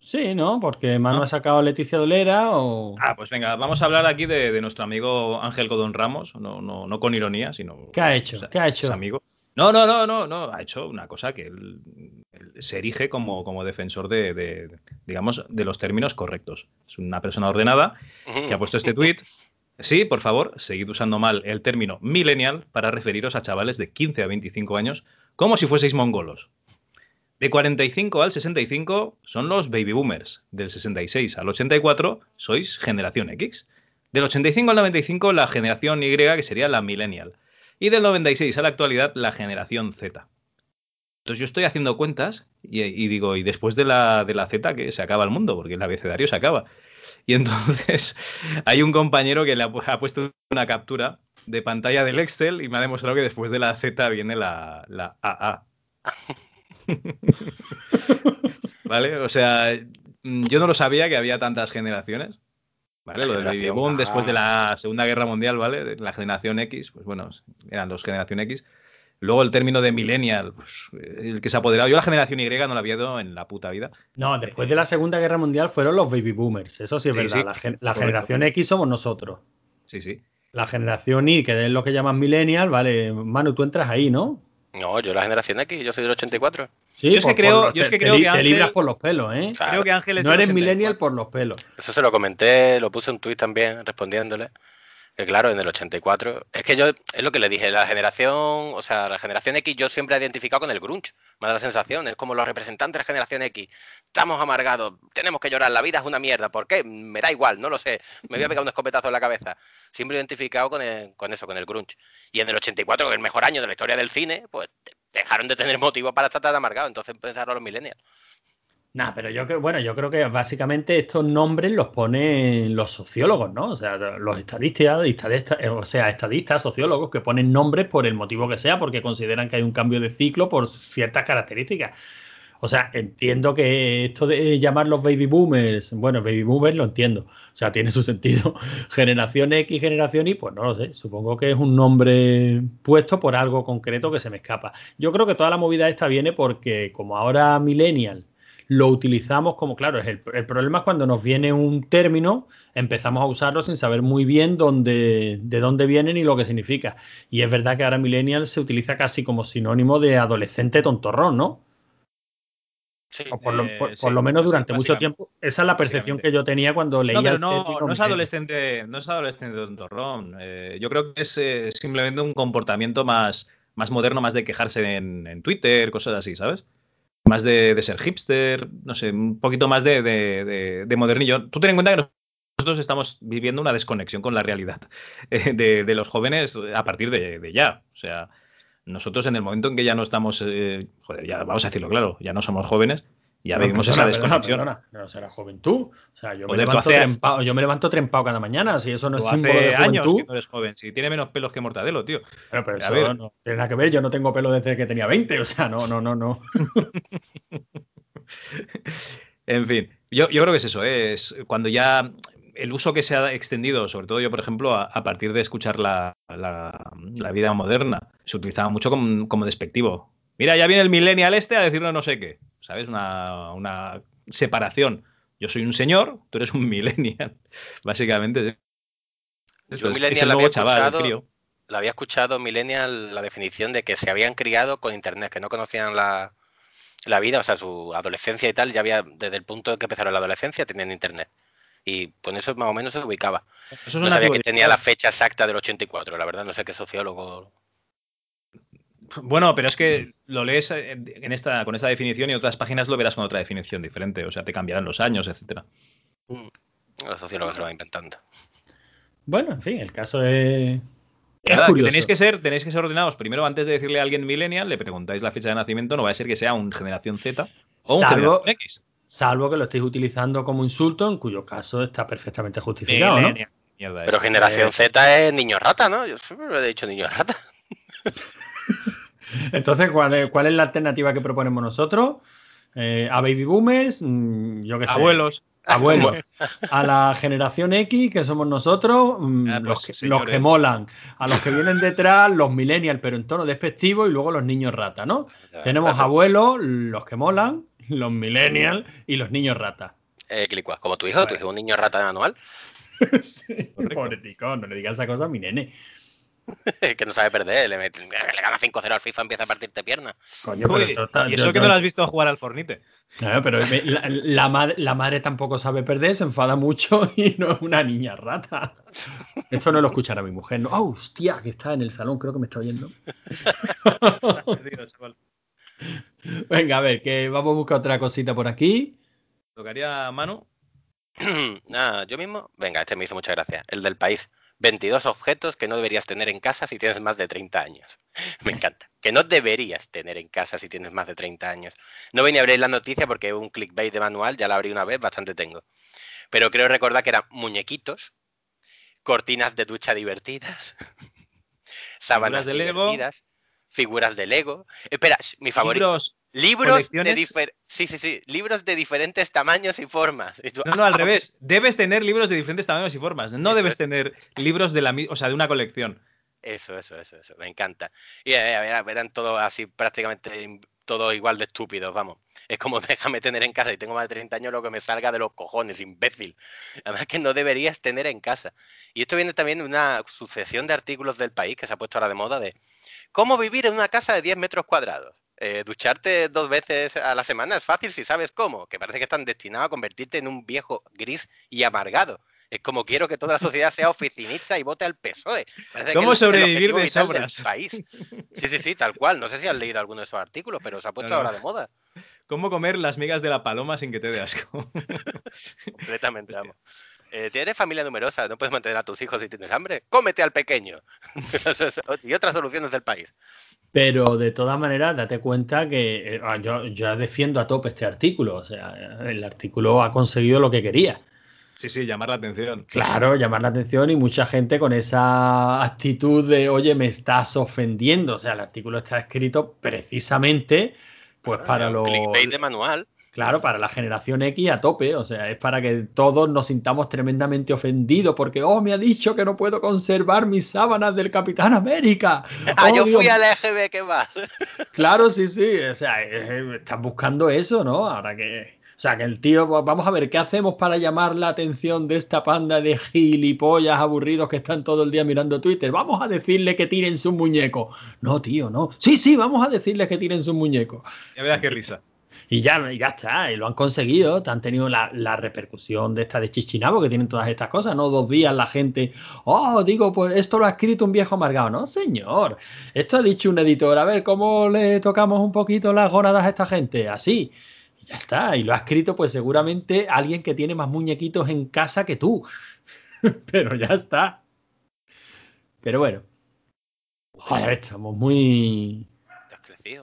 Sí, ¿no? Porque Manu ¿No? ha sacado a Leticia Dolera o. Ah, pues venga, vamos a hablar aquí de, de nuestro amigo Ángel Godón Ramos. No, no, no, con ironía, sino. ¿Qué ha hecho? O sea, ¿Qué ha hecho? Es amigo. No, no, no, no, no. Ha hecho una cosa que él, él se erige como, como defensor de, de, digamos, de los términos correctos. Es una persona ordenada que ha puesto este tweet. Sí, por favor, seguid usando mal el término millennial para referiros a chavales de 15 a 25 años como si fueseis mongolos. De 45 al 65 son los baby boomers. Del 66 al 84 sois generación X. Del 85 al 95 la generación Y, que sería la millennial. Y del 96 a la actualidad la generación Z. Entonces yo estoy haciendo cuentas y, digo, y después de la, de la Z que se acaba el mundo, porque el abecedario se acaba. Y entonces hay un compañero que le ha, ha, puesto una captura de pantalla del Excel y me ha demostrado que después de la Z viene la, la AA. ¿Vale? O sea, yo no lo sabía que había tantas generaciones. ¿Vale? Lo del baby boom después de la Segunda Guerra Mundial, ¿vale? La generación X, pues bueno, eran dos generación X. Luego el término de millennial, pues, el que se ha apoderado. Yo la generación Y no la había dado en la puta vida. No, después de la Segunda Guerra Mundial fueron los baby boomers. Eso sí es sí, verdad. Sí. La, gen la generación X somos nosotros. Sí, sí. La generación Y, que es lo que llaman millennial, vale. Manu, tú entras ahí, ¿no? No, yo la generación X, yo soy del 84. Sí, yo es que creo, yo es que, te, creo te, que Ángel, te libras por los pelos, ¿eh? Claro. Creo que Ángel es no eres millennial por los pelos. Eso se lo comenté, lo puse en tuit también respondiéndole. Que claro, en el 84. Es que yo, es lo que le dije, la generación, o sea, la generación X yo siempre he identificado con el grunge. Me da la sensación, es como los representantes de la generación X. Estamos amargados, tenemos que llorar, la vida es una mierda. ¿Por qué? Me da igual, no lo sé. Me voy a pegar un escopetazo en la cabeza. Siempre he identificado con, el, con eso, con el grunge. Y en el 84, que es el mejor año de la historia del cine, pues dejaron de tener motivo para estar tan amargados. Entonces empezaron los millennials. Nah, pero yo creo, bueno, yo creo que básicamente estos nombres los ponen los sociólogos, ¿no? O sea, los estadistas, estadistas, o sea, estadistas, sociólogos que ponen nombres por el motivo que sea, porque consideran que hay un cambio de ciclo por ciertas características. O sea, entiendo que esto de llamar los baby boomers, bueno, baby boomers lo entiendo, o sea, tiene su sentido. Generación X, generación Y, pues no lo sé, supongo que es un nombre puesto por algo concreto que se me escapa. Yo creo que toda la movida esta viene porque como ahora millennial lo utilizamos como, claro, es el, el, problema es cuando nos viene un término, empezamos a usarlo sin saber muy bien dónde, de dónde viene ni lo que significa. Y es verdad que ahora millennial se utiliza casi como sinónimo de adolescente tontorrón, ¿no? Sí. O por lo, Eh, por lo menos durante mucho tiempo. Esa es la percepción que yo tenía cuando leía No, pero el no, no es adolescente, no es adolescente tontorrón. Eh, yo creo que es eh, simplemente un comportamiento más, más moderno, más de quejarse en, en Twitter, cosas así, ¿sabes? Más de, de ser hipster, no sé, un poquito más de, de- de- de modernillo. Tú ten en cuenta que nosotros estamos viviendo una desconexión con la realidad eh, de, los jóvenes a partir de, de ya. O sea, nosotros en el momento en que ya no estamos, eh, joder, ya vamos a decirlo claro, ya no somos jóvenes, ya Pero perdona, esa desconexión. perdona, no será juventud. O sea, yo me, tú levanto hace- trempao, yo me levanto trempao cada mañana. Si eso no es símbolo de hace años que no eres joven. Si tiene menos pelos que Mortadelo, tío. Pero, pero eso ver. no tiene nada que ver. Yo no tengo pelo desde que tenía 20. O sea, no, no, no, no. En fin, yo, yo creo que es eso, ¿eh? es cuando ya el uso que se ha extendido, sobre todo yo, por ejemplo, a, a partir de escuchar la, la- la vida moderna, se utilizaba mucho como, como despectivo. Mira, ya viene el millennial este a decirnos no sé qué, ¿sabes? Una, una separación. Yo soy un señor, tú eres un millennial, básicamente. Esto Yo es- es millennial el nuevo había chaval, crío. Lo había escuchado Millennial la definición de que se habían criado con internet, que no conocían la, la vida, o sea, su adolescencia y tal, ya había, desde el punto en que empezaron la adolescencia, tenían internet. Y con eso más o menos se ubicaba. Eso es No sabía que tenía la fecha exacta del 84, la verdad, no sé qué sociólogo. Bueno, pero es que lo lees eh, en esta, con esta definición y otras páginas lo verás con otra definición diferente. O sea, te cambiarán los años, etcétera. Los sociólogos lo van inventando. Bueno, en fin, el caso es. Es Nada, que curioso. tenéis que ser, tenéis que ser ordenados. Primero, antes de decirle a alguien millennial, le preguntáis la fecha de nacimiento, no va a ser que sea un generación Z o un Salvo- generación X. Salvo que lo estéis utilizando como insulto, en cuyo caso está perfectamente justificado, ¿no? Mierda, Pero generación eh, Z es niño rata, ¿no? Yo siempre lo he dicho niño rata. Entonces, ¿cuál es, cuál es la alternativa que proponemos nosotros? Eh, a baby boomers, mm, yo qué sé. Abuelos. Abuelos. A la generación X, que somos nosotros, mm, Ah, pues, los, que, los que molan. A los que vienen detrás, los millennials, pero en tono despectivo, y luego los niños rata, ¿no? Tenemos abuelos, los que molan, los millennials y los niños rata. Eh, Clicua, como tu hijo, tu hijo es un niño rata anual, Sí, Correcto. Pobretico, no le digas esa cosa a mi nene. que no sabe perder, le, gana 5-0 al FIFA, empieza a partirte piernas. Coño, pero Uy, y yo- eso que yo- no lo has visto jugar al Fornite. Claro, pero la, la madre, la madre tampoco sabe perder, se enfada mucho y no es una niña rata. Esto no lo escuchará mi mujer. No. ¡Oh, hostia! Que está en el salón, creo que me está oyendo. Venga, a ver, que vamos a buscar otra cosita por aquí. Tocaría mano. Ah, yo mismo, venga, este me hizo mucha gracia. El del país. 22 objetos que no deberías tener en casa si tienes más de 30 años. Me encanta. Que no deberías tener en casa si tienes más de 30 años. No venía a abrir la noticia porque un clickbait de manual, ya la abrí una vez, bastante tengo. Pero creo recordar que eran muñequitos, cortinas de ducha divertidas, sábanas de Lego. divertidas, figuras de Lego. Espera, mi favorito. Libros. Libros de difer- sí, sí, sí, libros de diferentes tamaños y formas. Y tú, No, no, al revés. Debes tener libros de diferentes tamaños y formas. No Eso debes es. tener libros de la o sea, de una colección. Eso, eso, eso, eso, me encanta. Y eh, a ver, eran todos así prácticamente todos igual de estúpidos, vamos. Es como déjame tener en casa y tengo más de 30 años lo que me salga de los cojones, imbécil. Además que no deberías tener en casa. Y esto viene también de una sucesión de artículos del país que se ha puesto ahora de moda de cómo vivir en una casa de 10 metros cuadrados. Eh, ducharte dos veces a la semana es fácil si sabes cómo, que parece que están destinados a convertirte en un viejo gris y amargado. Es como quiero que toda la sociedad sea oficinista y vote al PSOE. Parece ¿Cómo sobrevivir de sobras? país. Sí, sí, sí, tal cual. No sé si has leído alguno de esos artículos, pero se ha puesto no. ahora de moda. ¿Cómo comer las migas de la paloma sin que te dé asco? Completamente, vamos. Eh, ¿Tienes familia numerosa? ¿No puedes mantener a tus hijos si tienes hambre? ¡Cómete al pequeño! y otras soluciones del país. Pero de todas maneras, date cuenta que eh, ah, yo, yo defiendo a tope este artículo. O sea, el artículo ha conseguido lo que quería. Sí, sí, llamar la atención. Claro, llamar la atención y mucha gente con esa actitud de, oye, me estás ofendiendo. O sea, el artículo está escrito precisamente pues para Un los... Clickbait de manual. Claro, para la generación X a tope, o sea, es para que todos nos sintamos tremendamente ofendidos porque, oh, me ha dicho que no puedo conservar mis sábanas del Capitán América. Ah, Oh, yo fui Dios al EGB, ¿qué más? Claro, sí, sí. O sea, eh, están buscando eso, ¿no? Ahora que. O sea, que el tío. va- Vamos a ver, ¿qué hacemos para llamar la atención de esta panda de gilipollas aburridos que están todo el día mirando Twitter? Vamos a decirle que tiren su muñeco. No, tío, no. Sí, sí, vamos a decirles que tiren su muñeco. Ya verás qué risa. Y ya, ya está, y lo han conseguido, han tenido la, la, repercusión de esta de Chichinabo, que tienen todas estas cosas, ¿no? Dos días la gente, oh, digo, pues esto lo ha escrito un viejo amargado. No, señor, esto ha dicho un editor, a ver, ¿cómo le tocamos un poquito las gónadas a esta gente? Así. Y ya está, y lo ha escrito pues seguramente alguien que tiene más muñequitos en casa que tú. Pero ya está. Pero bueno. Joder, estamos muy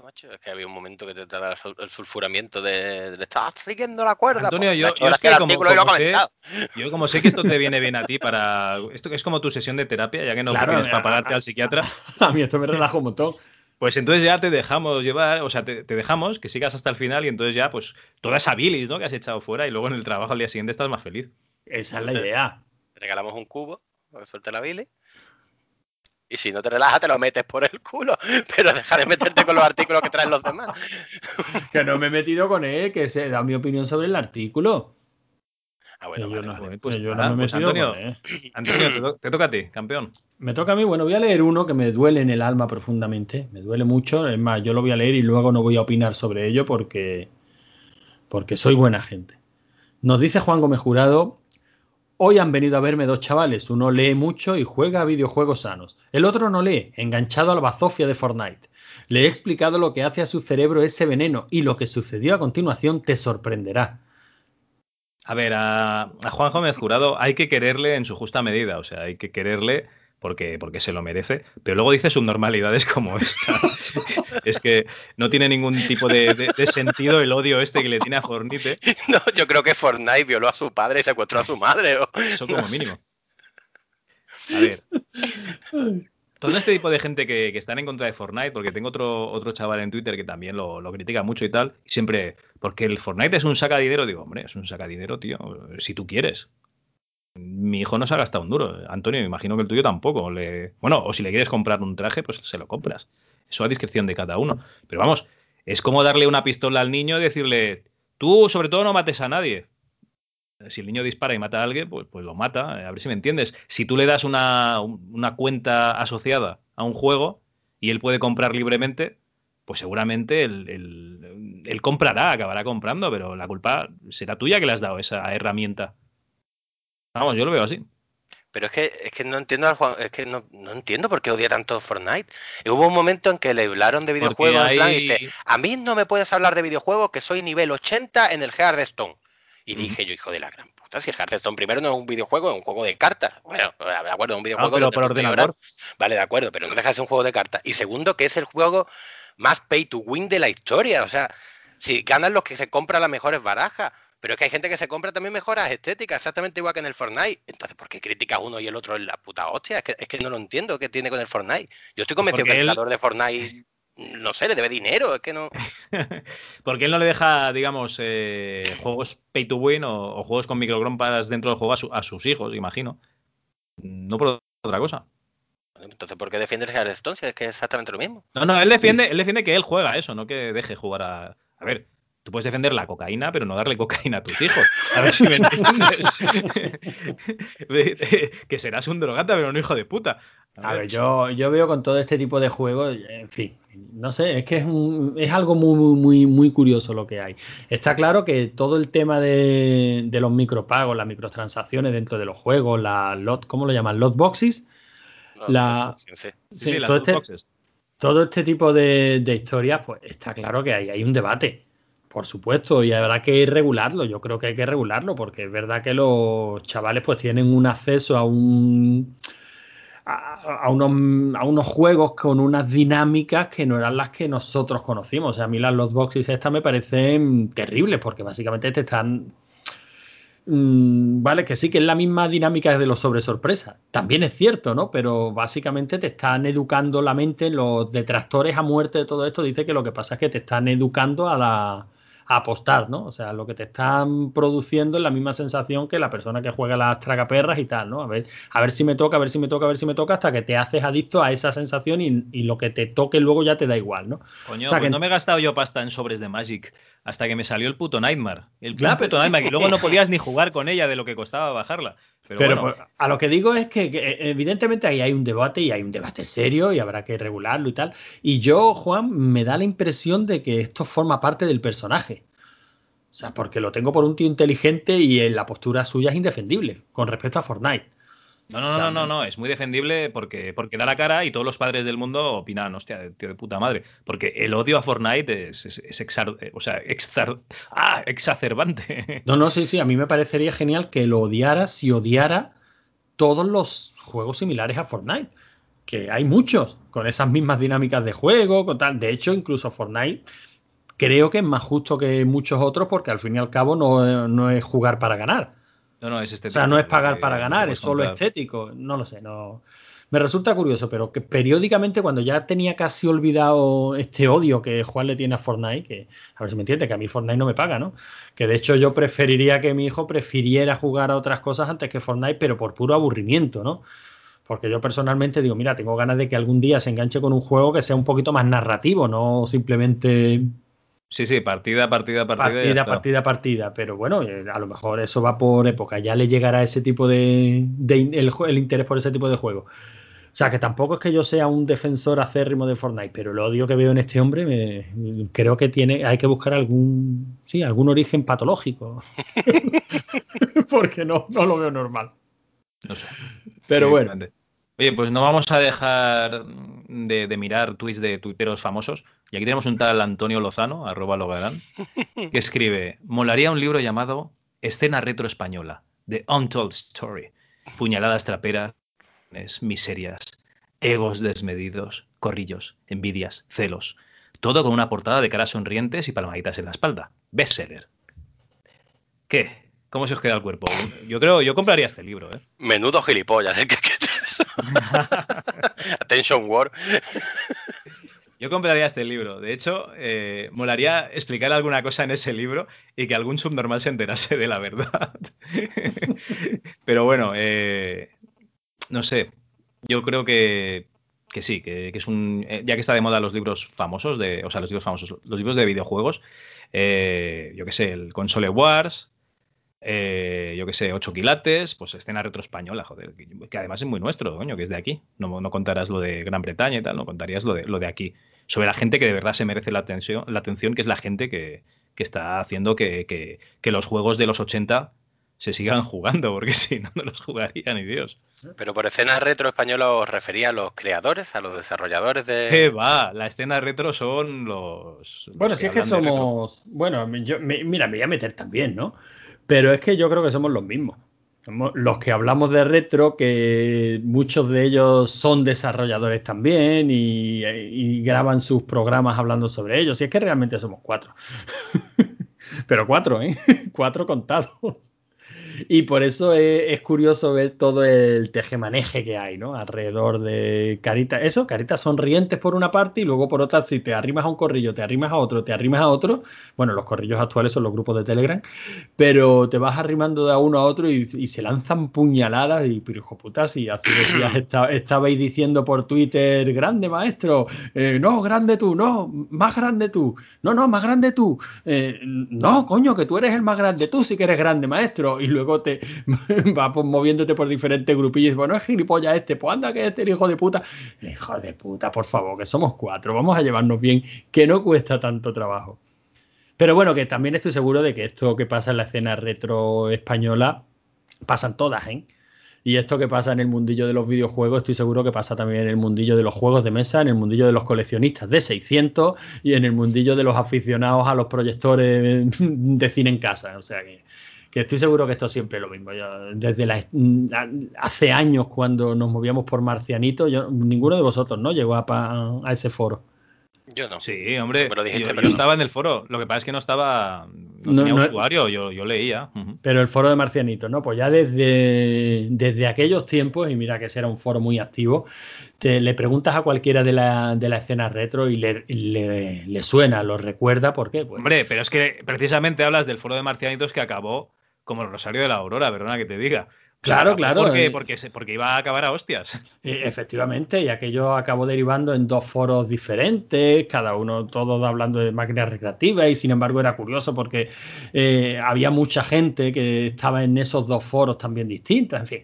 macho. Es que había un momento que te da el sulfuramiento de, de estás siguiendo la cuerda. Antonio, yo, yo, sé, como, como sé, yo, como sé, que esto te viene bien a ti para. Esto es como tu sesión de terapia, ya que no tienes para pagarte al psiquiatra. A mí esto me relaja un montón. Pues entonces ya te dejamos llevar, o sea, te, te, dejamos que sigas hasta el final y entonces ya, pues, toda esa bilis, ¿no? Que has echado fuera y luego en el trabajo al día siguiente estás más feliz. Esa es la idea. Te regalamos un cubo, que suelte la bilis y si no te relajas, te lo metes por el culo. Pero deja de meterte con los artículos que traen los demás. que no me he metido con él, que se da mi opinión sobre el artículo. Ah, bueno, yo, no, Pues, yo no me he pues, metido Antonio, con él. Antonio te, toca a ti, campeón. Me toca a mí. Bueno, voy a leer uno que me duele en el alma profundamente. Me duele mucho. Es más, yo lo voy a leer y luego no voy a opinar sobre ello porque, porque soy buena gente. Nos dice Juan Gómez Jurado Hoy han venido a verme dos chavales, uno lee mucho y juega a videojuegos sanos, el otro no lee, enganchado a la bazofia de Fortnite. Le he explicado lo que hace a su cerebro ese veneno y lo que sucedió a continuación te sorprenderá. A ver, a, a Juan Gómez Jurado hay que quererle en su justa medida, o sea, hay que quererle porque, porque se lo merece, pero luego dice subnormalidades como esta. es que no tiene ningún tipo de, sentido el odio este que le tiene a Fornite. No, yo creo que Fortnite violó a su padre y secuestró a su madre. Eso como mínimo. A ver. Todo este tipo de gente que, que, están en contra de Fortnite, porque tengo otro, otro chaval en Twitter que también lo, lo critica mucho y tal, y siempre, porque el Fortnite es un saca dinero, digo, hombre, es un saca dinero, tío, si tú quieres. Mi hijo no se ha gastado un duro. Antonio, me imagino que el tuyo tampoco. Le... Bueno, o si le quieres comprar un traje, pues se lo compras. Eso a discreción de cada uno. Pero vamos, es como darle una pistola al niño y decirle, tú sobre todo no mates a nadie. Si el niño dispara y mata a alguien, pues, pues lo mata. A ver si me entiendes. Si tú le das una, una cuenta asociada a un juego y él puede comprar libremente, pues seguramente él, comprará, acabará comprando, pero la culpa será tuya que le has dado esa herramienta. Vamos, yo lo veo así. Pero es que, es que no entiendo es que no, entiendo por qué odia tanto Fortnite. hubo un momento en que le hablaron de videojuegos en plan y dice, a mí no me puedes hablar de videojuegos que soy nivel 80 en el Hearthstone. Y dije yo, hijo de la gran puta, si el Hearthstone primero no es un videojuego, es un juego de cartas. Bueno, de acuerdo, es un videojuego pero por ordenador. Vale, de acuerdo, pero no deja de ser un juego de cartas. Y segundo, que es el juego más pay to win de la historia. O sea, si ganan los que se compran las mejores barajas. Pero es que hay gente que se compra también mejoras estéticas, exactamente igual que en el Fortnite. Entonces, ¿por qué critica uno y el otro en la puta hostia? Es que, es que no lo entiendo qué tiene con el Fortnite. Yo estoy convencido que el creador de Fortnite, no sé, le debe dinero, es que no. Porque él no le deja, digamos, eh, juegos pay to win o, juegos con microgrompas dentro del juego a, sus hijos, imagino. No por otra cosa. Entonces, ¿por qué defiende el Hearthstone si es que es exactamente lo mismo? No, no, él defiende, él defiende que él juega eso, no que deje jugar a. A ver, Tú puedes defender la cocaína, pero no darle cocaína a tus hijos. A ver si me entiendes. que serás un drogata, pero un hijo de puta. A, ver, yo, yo veo con todo este tipo de juegos, en fin, no sé, es que es, es algo muy, muy, muy curioso lo que hay. Está claro que todo el tema de, de los micropagos, las microtransacciones dentro de los juegos, la lot, ¿cómo lo llaman? Lot boxes. La, sí, sí, todo, este, boxes. todo este tipo de, de historias, pues está claro que hay, hay un debate por supuesto, y habrá que regularlo. Yo creo que hay que regularlo porque es verdad que los chavales pues tienen un acceso a un a, unos, a unos juegos con unas dinámicas que no eran las que nosotros conocimos. O sea, a mí las los boxes estas me parecen terribles porque básicamente te están mm, vale, que sí que es la misma dinámica de los sobre sorpresa. También es cierto, ¿no? Pero básicamente te están educando la mente, los detractores a muerte de todo esto, dice que lo que pasa es que te están educando a la, apostar, ¿no? O sea, lo que te están produciendo es la misma sensación que la persona que juega las tragaperras y tal, ¿no? A ver, a ver si me toca, a ver si me toca, a ver si me toca, hasta que te haces adicto a esa sensación y, lo que te toque luego ya te da igual, ¿no? Coño, o sea, pues que... no me he gastado yo pasta en sobres de Magic hasta que me salió el puto Nightmare. El puto Nightmare, y luego no podías ni jugar con ella de lo que costaba bajarla. Pero, pues, a lo que digo es que, evidentemente ahí hay un debate y hay un debate serio y habrá que regularlo y tal. Y yo, Juan, me da la impresión de que esto forma parte del personaje. sea, porque lo tengo por un tío inteligente y en la postura suya es indefendible con respecto a Fortnite. No, no, no, no, no, es muy defendible porque, porque da la cara y todos los padres del mundo opinan, hostia, tío de puta madre. Porque el odio a Fortnite es, es, o sea, ah, exacerbante. No, no, sí, sí, a mí me parecería genial que lo odiara si odiara todos los juegos similares a Fortnite. Que hay muchos con esas mismas dinámicas de juego, con tal. De hecho, incluso Fortnite creo que es más justo que muchos otros porque al fin y al cabo no, no es jugar para ganar no, no, es estético. O sea, no es pagar para ganar, es solo estético. No lo sé, no. Me resulta curioso, pero que periódicamente, cuando ya tenía casi olvidado este odio que Juan le tiene a Fortnite, que a ver si me entiende, que a mí Fortnite no me paga, ¿no? Que de hecho yo preferiría que mi hijo prefiriera jugar a otras cosas antes que Fortnite, pero por puro aburrimiento, ¿no? Porque yo personalmente digo, mira, tengo ganas de que algún día se enganche con un juego que sea un poquito más narrativo, no simplemente Sí, sí, partida, partida, partida. Partida, partida, partida. Pero bueno, eh, a lo mejor eso va por época. Ya le llegará ese tipo de. el, interés por ese tipo de juego. O sea, que tampoco es que yo sea un defensor acérrimo de Fortnite, pero el odio que veo en este hombre me, creo que tiene, hay que buscar algún, sí, algún origen patológico. Porque no, no lo veo normal. No sé. Pero bueno. Oye, pues no vamos a dejar de, de mirar tweets de tuiteros famosos y aquí tenemos un tal Antonio Lozano, arroba Logarán, que escribe, molaría un libro llamado Escena Retro Española, The Untold Story, puñaladas traperas, miserias, egos desmedidos, corrillos, envidias, celos, todo con una portada de caras sonrientes y palmaditas en la espalda. Bestseller. ¿Qué? ¿Cómo se os queda el cuerpo? Yo creo, yo compraría este libro, ¿eh? Menudo gilipollas, ¿eh? Attention War. Yo compraría este libro. De hecho, eh, molaría explicar alguna cosa en ese libro y que algún subnormal se enterase de la verdad. Pero bueno, eh, no sé. Yo creo que, sí, que, es un. Eh, ya que está de moda los libros famosos, de, o sea, los libros famosos, los libros de videojuegos, yo qué sé, el Console Wars, yo qué sé, 8 quilates, pues escena retro española, joder, que, además es muy nuestro, coño, que es de aquí. No, no contarás lo de Gran Bretaña y tal, no contarías lo de, lo de aquí sobre la gente que de verdad se merece la atención, la atención que es la gente que, está haciendo que, los juegos de los 80 se sigan jugando, porque si no, no los jugaría ni Dios. Pero por escena retro española os refería a los creadores, a los desarrolladores de. ¿Qué va? La escena retro son los. Bueno, si es que somos. Bueno, yo, mira, me voy a meter también, ¿no? Pero es que yo creo que somos los mismos los que hablamos de retro, que muchos de ellos son desarrolladores también y, graban sus programas hablando sobre ellos. Y es que realmente somos cuatro. Pero cuatro, ¿eh? cuatro contados. Y por eso es, curioso ver todo el tejemaneje que hay, ¿no? Alrededor de caritas, eso, caritas sonrientes por una parte y luego por otra, si te arrimas a un corrillo, te arrimas a otro, te arrimas a otro, bueno, los corrillos actuales son los grupos de Telegram, pero te vas arrimando de uno a otro y, se lanzan puñaladas y, pero hijo puta, si hace dos días estabais diciendo por Twitter, grande maestro, eh, no, grande tú, no, más grande tú, no, no, más grande tú, eh, no, coño, que tú eres el más grande, tú sí que eres grande maestro, y luego te va pues, moviéndote por diferentes grupillos. Bueno, es gilipollas este, pues anda que este el hijo de puta. Hijo de puta, por favor, que somos cuatro, vamos a llevarnos bien, que no cuesta tanto trabajo. Pero bueno, que también estoy seguro de que esto que pasa en la escena retro española pasan todas, ¿eh? Y esto que pasa en el mundillo de los videojuegos, estoy seguro que pasa también en el mundillo de los juegos de mesa, en el mundillo de los coleccionistas de 600 y en el mundillo de los aficionados a los proyectores de cine en casa. O sea que que estoy seguro que esto siempre es lo mismo. desde hace años cuando nos movíamos por Marcianito, yo, ninguno de vosotros no llegó a, ese foro. Yo no. Sí, hombre, yo, estaba en el foro. Lo que pasa es que no estaba. No, tenía usuario, yo, leía. Pero el foro de Marcianito, ¿no? Pues ya desde, desde aquellos tiempos, y mira que ese era un foro muy activo, te, le preguntas a cualquiera de la, de la escena retro y le, le, suena, lo recuerda, ¿por qué? Pues hombre, pero es que precisamente hablas del foro de Marcianitos que acabó como el Rosario de la Aurora, perdona que te diga. Claro, claro. Porque, eh. porque, porque, iba a acabar a hostias. Eh, efectivamente, y aquello acabó derivando en dos foros diferentes, cada uno, todos hablando de máquinas recreativas, y sin embargo era curioso porque eh, había mucha gente que estaba en esos dos foros también distintos. En fin,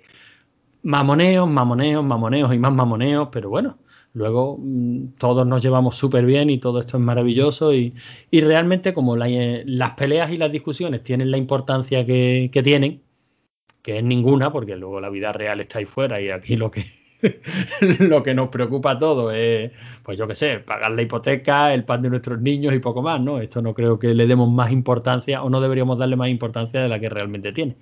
mamoneos, mamoneos, mamoneos y más mamoneos, pero bueno, Luego mm, todos nos llevamos súper bien y todo esto es maravilloso y, y realmente como la, eh, las peleas y las discusiones tienen la importancia que, que, tienen, que es ninguna, porque luego la vida real está ahí fuera y aquí lo que, lo que nos preocupa a todos es, pues yo qué sé, pagar la hipoteca, el pan de nuestros niños y poco más, ¿no? Esto no creo que le demos más importancia o no deberíamos darle más importancia de la que realmente tiene.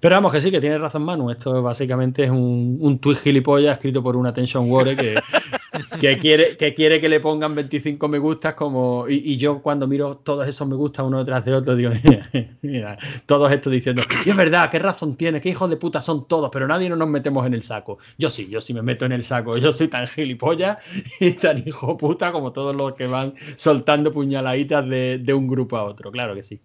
Pero vamos, que sí, que tiene razón Manu. Esto básicamente es un, un tweet gilipollas escrito por una attention warrior que, que, quiere, que quiere que le pongan 25 me gustas como... Y, y, yo cuando miro todos esos me gustas uno detrás de otro, digo, mira, todos estos diciendo, y es verdad, qué razón tiene, qué hijos de puta son todos, pero nadie no nos metemos en el saco. Yo sí, yo sí me meto en el saco. Yo soy tan gilipollas y tan hijo puta como todos los que van soltando puñaladitas de, de un grupo a otro. Claro que sí.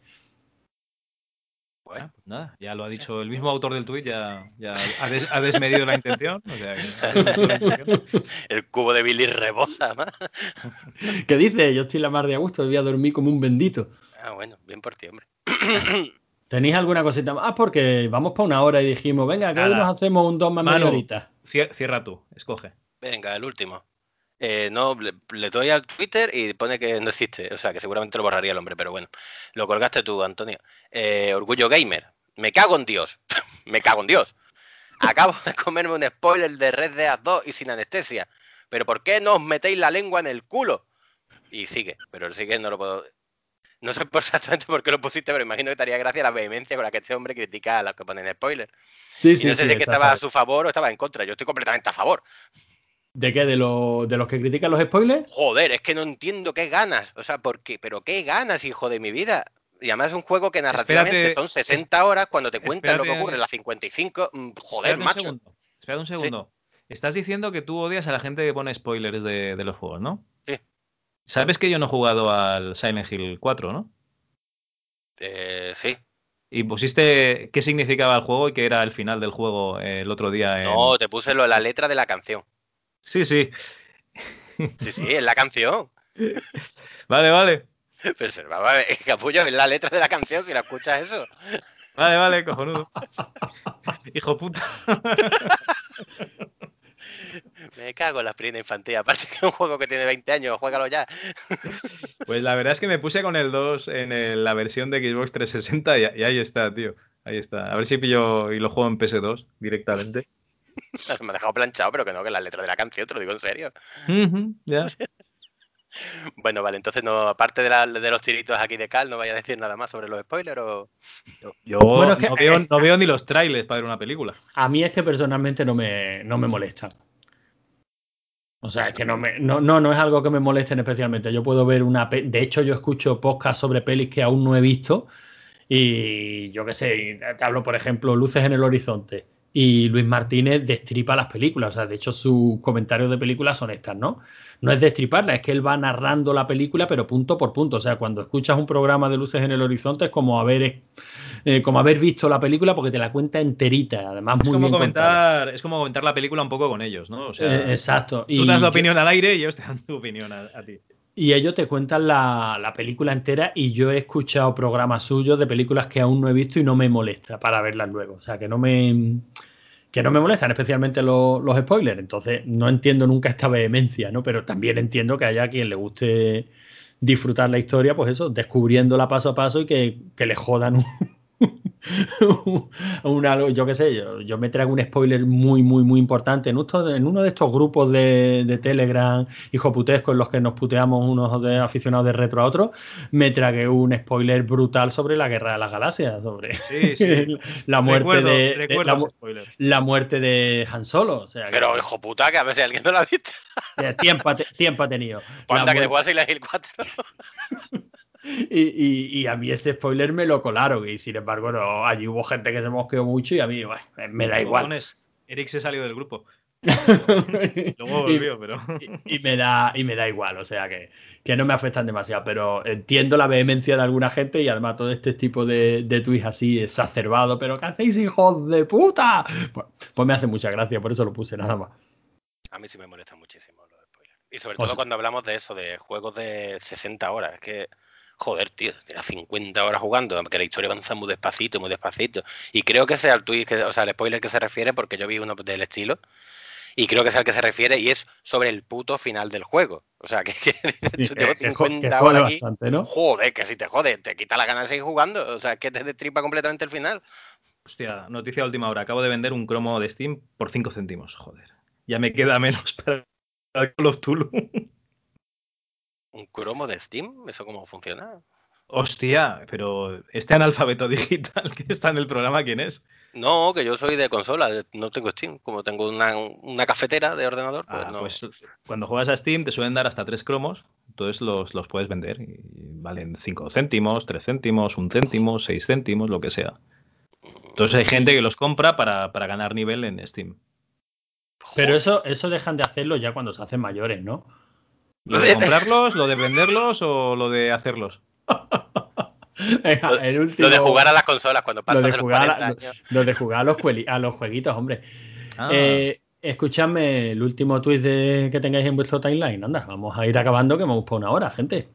Bueno, pues nada, ya lo ha dicho el mismo autor del tuit, ya, ya ha, des, ha, desmedido la intención. O sea, la intención. El cubo de Billy rebosa, más. ¿Qué dice? Yo estoy la mar de a gusto, voy a dormir como un bendito. Ah, bueno, bien por ti, hombre. ¿Tenéis alguna cosita más? Ah, porque vamos para una hora y dijimos, venga, que hoy nos hacemos un dos más media horita. Cierra tú, escoge. Venga, el último. Eh, no, le, le, doy al Twitter y pone que no existe. O sea, que seguramente lo borraría el hombre, pero bueno. Lo colgaste tú, Antonio. Eh, Orgullo Gamer. Me cago en Dios. Me cago en Dios. Acabo de comerme un spoiler de Red Dead 2 y sin anestesia. Pero ¿por qué no os metéis la lengua en el culo? Y sigue, pero sigue no lo puedo. No sé exactamente por qué lo pusiste, pero imagino que te haría gracia la vehemencia con la que este hombre critica a los que ponen spoiler. Sí, y sí, no sé sí, si es que estaba a su favor o estaba en contra. Yo estoy completamente a favor. ¿De qué? ¿De, lo, ¿De los que critican los spoilers? Joder, es que no entiendo qué ganas. O sea, ¿por qué? ¿Pero qué ganas, hijo de mi vida? Y además es un juego que narrativamente espérate, son 60 horas cuando te cuentan espérate, lo que ocurre en las 55. Joder, espérate macho. Un segundo, espérate un segundo. Sí. Estás diciendo que tú odias a la gente que pone spoilers de, de los juegos, ¿no? Sí. Sabes que yo no he jugado al Silent Hill 4, ¿no? Eh, sí. Y pusiste qué significaba el juego y qué era el final del juego el otro día. En... No, te puse lo, la letra de la canción. Sí, sí. Sí, sí, es la canción. Vale, vale. Pero se va a ver, capullo, es la letra de la canción si la escuchas eso. Vale, vale, cojonudo. Hijo puta. Me cago en la primera infantil. Aparte que es un juego que tiene 20 años, juégalo ya. Pues la verdad es que me puse con el 2 en el, la versión de Xbox 360 y, y, ahí está, tío. Ahí está. A ver si pillo y lo juego en PS2 directamente. Me ha dejado planchado, pero que no, que la letra de la canción, te lo digo en serio. Uh -huh, yeah. Bueno, vale, entonces no, aparte de, la, de, los tiritos aquí de Cal, no vaya a decir nada más sobre los spoilers o. Yo, yo bueno, es que, no, veo, no, veo, ni los trailers para ver una película. A mí es que personalmente no me, no me molesta. O sea, es que no, me, no, no, no es algo que me molesten especialmente. Yo puedo ver una. De hecho, yo escucho podcast sobre pelis que aún no he visto. Y yo qué sé, te hablo, por ejemplo, Luces en el Horizonte. Y Luis Martínez destripa las películas. O sea, de hecho, sus comentarios de películas son estas, ¿no? No es destriparla, es que él va narrando la película, pero punto por punto. O sea, cuando escuchas un programa de Luces en el Horizonte es como haber, eh, como haber visto la película porque te la cuenta enterita. Además, es muy como bien comentar, contada. Es como comentar la película un poco con ellos, ¿no? O sea, eh, exacto. Tú das la opinión al aire y ellos te dan tu opinión a, a ti. Y ellos te cuentan la, la, película entera y yo he escuchado programas suyos de películas que aún no he visto y no me molesta para verlas luego. O sea, que no me que no me molestan especialmente los, los, spoilers. Entonces, no entiendo nunca esta vehemencia, ¿no? Pero también entiendo que haya quien le guste disfrutar la historia, pues eso, descubriéndola paso a paso y que, que le jodan un, un algo, yo qué sé, yo, yo, me traigo un spoiler muy, muy, muy importante en, uno, en uno de estos grupos de, de, Telegram hijoputescos en los que nos puteamos unos de aficionados de retro a otros, me tragué un spoiler brutal sobre la guerra de las galaxias, sobre sí, sí. la muerte recuerdo, de, recuerdo de la, la, muerte de Han Solo. O sea, Pero, que, hijo puta, que a ver si alguien no la ha visto. tiempo, tiempo ha tenido. Panda que te juegas Silent Hill 4. Y, y, y, a mí ese spoiler me lo colaron y sin embargo no, allí hubo gente que se mosqueó mucho y a mí bueno, me da igual. Eric se salió del grupo. Luego volvió, y, pero... y, me da, y me da igual, o sea que, que no me afectan demasiado, pero entiendo la vehemencia de alguna gente y además todo este tipo de, de tweets así exacerbado, pero ¿qué hacéis hijos de puta? Pues, pues me hace mucha gracia, por eso lo puse nada más. A mí sí me molesta muchísimo los spoilers. Y sobre todo o sea, cuando hablamos de eso, de juegos de 60 horas, es que joder, tío, tiene 50 horas jugando, que la historia avanza muy despacito, muy despacito. Y creo que sea el tweet, que, o sea, el spoiler que se refiere, porque yo vi uno del estilo, Y creo que es al que se refiere y es sobre el puto final del juego. O sea, que, que Sí, yo llevo que- que jo- 50 que jode horas aquí. bastante, ¿no? Joder, que si te jode, te quita la gana de seguir jugando. O sea, que te destripa completamente el final. Hostia, noticia de última hora. Acabo de vender un cromo de Steam por 5 céntimos. Joder. Ya me queda menos para el Call of Tulu. ¿Un cromo de Steam? ¿Eso cómo funciona? Hostia, pero este analfabeto digital que está en el programa, ¿quién es? No, que yo soy de consola, no tengo Steam. Como tengo una, una cafetera de ordenador, pues Ah, no. pues cuando juegas a Steam te suelen dar hasta tres cromos, entonces los, los puedes vender. Y valen 5 céntimos, 3 céntimos, 1 céntimo, 6 céntimos, lo que sea. Entonces hay gente que los compra para, para ganar nivel en Steam. Pero eso, eso dejan de hacerlo ya cuando se hacen mayores, ¿no? ¿Lo de comprarlos, lo de venderlos o lo de hacerlos? Venga, el último, Lo de jugar a las consolas cuando pasas de de, los jugar a 40 la- años. lo de jugar a los, cueli- a los jueguitos, hombre. Ah, Eh, escuchadme el último tweet de- que tengáis en vuestro timeline. Anda, vamos a ir acabando que hemos por una hora, gente.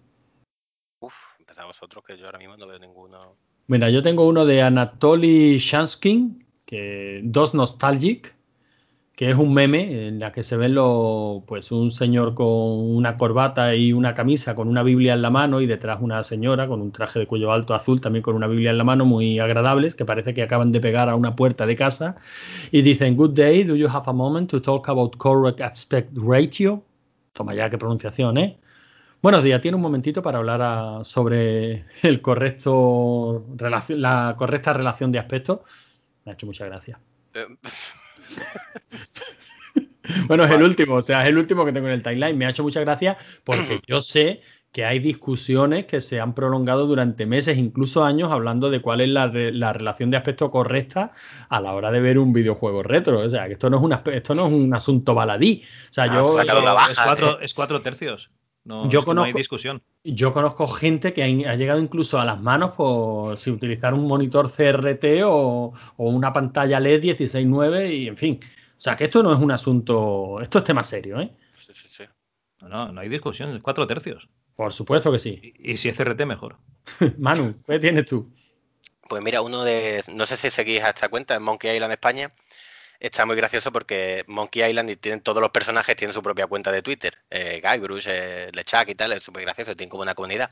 Uf, empezamos otros que yo ahora mismo no veo ninguno. Mira, yo tengo uno de Anatoly Shanskin, que Dos Nostalgic, que es un meme en la que se ven pues un señor con una corbata y una camisa con una Biblia en la mano y detrás una señora con un traje de cuello alto azul también con una Biblia en la mano muy agradables que parece que acaban de pegar a una puerta de casa y dicen Good day, do you have a moment to talk about correct aspect ratio? Toma ya qué pronunciación, ¿eh? Buenos días, tiene un momentito para hablar sobre el correcto la correcta relación de aspectos. Me ha hecho mucha gracia. Eh, Bueno, es el último, o sea, es el último que tengo en el timeline. Me ha hecho mucha gracia porque yo sé que hay discusiones que se han prolongado durante meses, incluso años, hablando de cuál es la, re- la relación de aspecto correcta a la hora de ver un videojuego retro. O sea, que esto no es un, aspe- esto no es un asunto baladí. O sea, Ah, yo, sácalo la baja, es, cuatro, es cuatro tercios. No, Yo es que no hay conozco- discusión. Yo conozco gente que ha, ha llegado incluso a las manos por si utilizar un monitor CRT o, o una pantalla LED 16.9 y en fin. O sea que esto no es un asunto, esto es tema serio, ¿eh? sí, sí, sí. No, no, no hay discusión, es cuatro tercios. Por supuesto que sí. Y, y si es CRT, mejor. Manu, ¿qué tienes tú? Pues mira, uno de. No sé si seguís a esta cuenta, en Monkey Island España. Está muy gracioso porque Monkey Island y tienen todos los personajes tienen su propia cuenta de Twitter. Eh, Guybrush, eh, LeChuck y tal, es súper gracioso, tienen como una comunidad.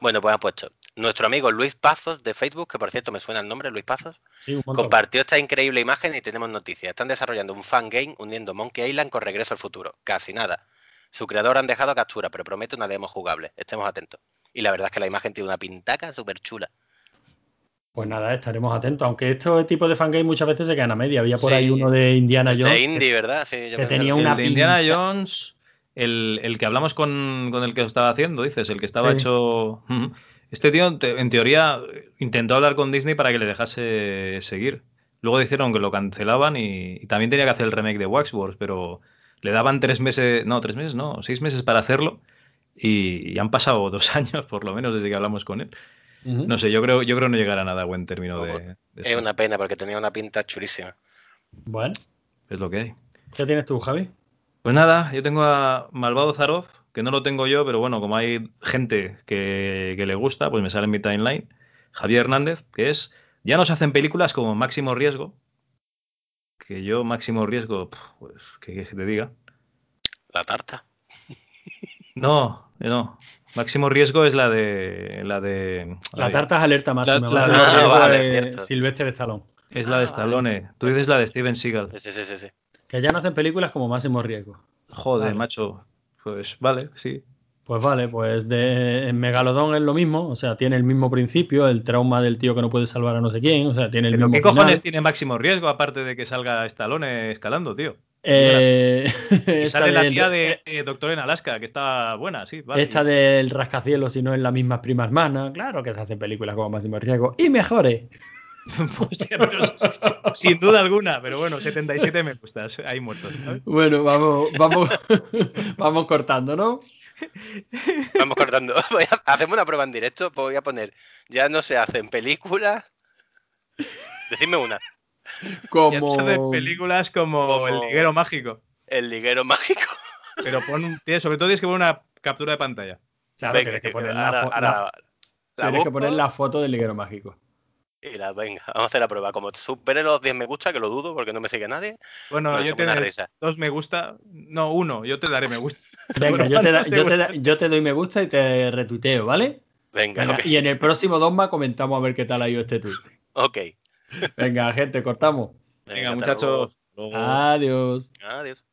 Bueno, pues han puesto. Nuestro amigo Luis Pazos de Facebook, que por cierto me suena el nombre, Luis Pazos, Sí, compartió esta increíble imagen y tenemos noticias. Están desarrollando un fan game uniendo Monkey Island con Regreso al Futuro. Casi nada. Su creador han dejado captura, pero promete una demo jugable. Estemos atentos. Y la verdad es que la imagen tiene una pintaca súper chula. Pues nada, estaremos atentos. Aunque estos tipos de fangame muchas veces se quedan a media. Había por Sí. ahí uno de Indiana Jones. De indie, ¿verdad? Sí, yo que tenía una el de Indiana pinta- Jones, el, el que hablamos con, con el que lo estaba haciendo, dices, el que estaba Sí. hecho. Este tío, en teoría, intentó hablar con Disney para que le dejase seguir. Luego dijeron que lo cancelaban y, y también tenía que hacer el remake de Waxworks, pero le daban tres meses, no, tres meses, no, seis meses para hacerlo. Y, y han pasado dos años, por lo menos, desde que hablamos con él. No sé, yo creo, yo creo no llegará a nada a buen término de, de Es una pena porque tenía una pinta chulísima. Bueno, Es lo que hay. ¿qué tienes tú, Javi? Pues nada, yo tengo a Malvado Zaroz, que no lo tengo yo, pero bueno, como hay gente que, que le gusta, pues me sale en mi timeline. Javier Hernández, que es, ya nos hacen películas como Máximo Riesgo, que yo Máximo Riesgo, pues, que, que te diga. La tarta. No, no. Máximo Riesgo es la de... La de... La tarta es alerta máxima. la- la- vale, de. Silvestre de Stallone. Es la de Ah, vale, Stallone. Tú dices la de Steven Seagal. Sí, sí, sí, sí. Que ya no hacen películas como máximo riesgo. Joder, Vale. macho. Pues vale, sí. Pues vale, pues de en Megalodón es lo mismo, o sea, tiene el mismo principio, el trauma del tío que no puede salvar a no sé quién, o sea, tiene el Pero mismo ¿qué final. cojones tiene Máximo Riesgo aparte de que salga Stallone escalando, tío? Eh, Y sale la tía de, de Doctor en Alaska, que está buena, sí. Vale. Esta del rascacielos, si no es la misma prima hermana, claro que se hacen películas como máximo riesgo y mejores. Hostia, pero s- sin duda alguna, pero bueno, 77 me gustas, hay muertos. Bueno, vamos, vamos, vamos cortando, ¿no? Vamos cortando. A- Hacemos una prueba en directo. Voy a poner. Ya no se hacen películas. Decidme una. Como hacen películas como, Como- El Liguero Mágico, El liguero mágico. pero pon, sobre todo tienes que poner una captura de pantalla. Claro, Venga, tienes que poner, ahora- la, fo- ahora la- la- la tienes que poner la foto del liguero mágico. Y la venga, vamos a hacer la prueba. Como supere los 10 me gusta, que lo dudo porque no me sigue nadie. Bueno, yo te daré dos me gusta. No, uno, yo te daré me gusta. Venga, Bueno, yo te, da- ¿cuántos yo, te te da- yo te doy me gusta y te retuiteo, ¿vale? Venga. Y en el próximo Dogma comentamos a ver qué tal ha ido este tweet. ok. Venga, gente, cortamos. Venga, muchachos. luego. luego. Adiós. Adiós.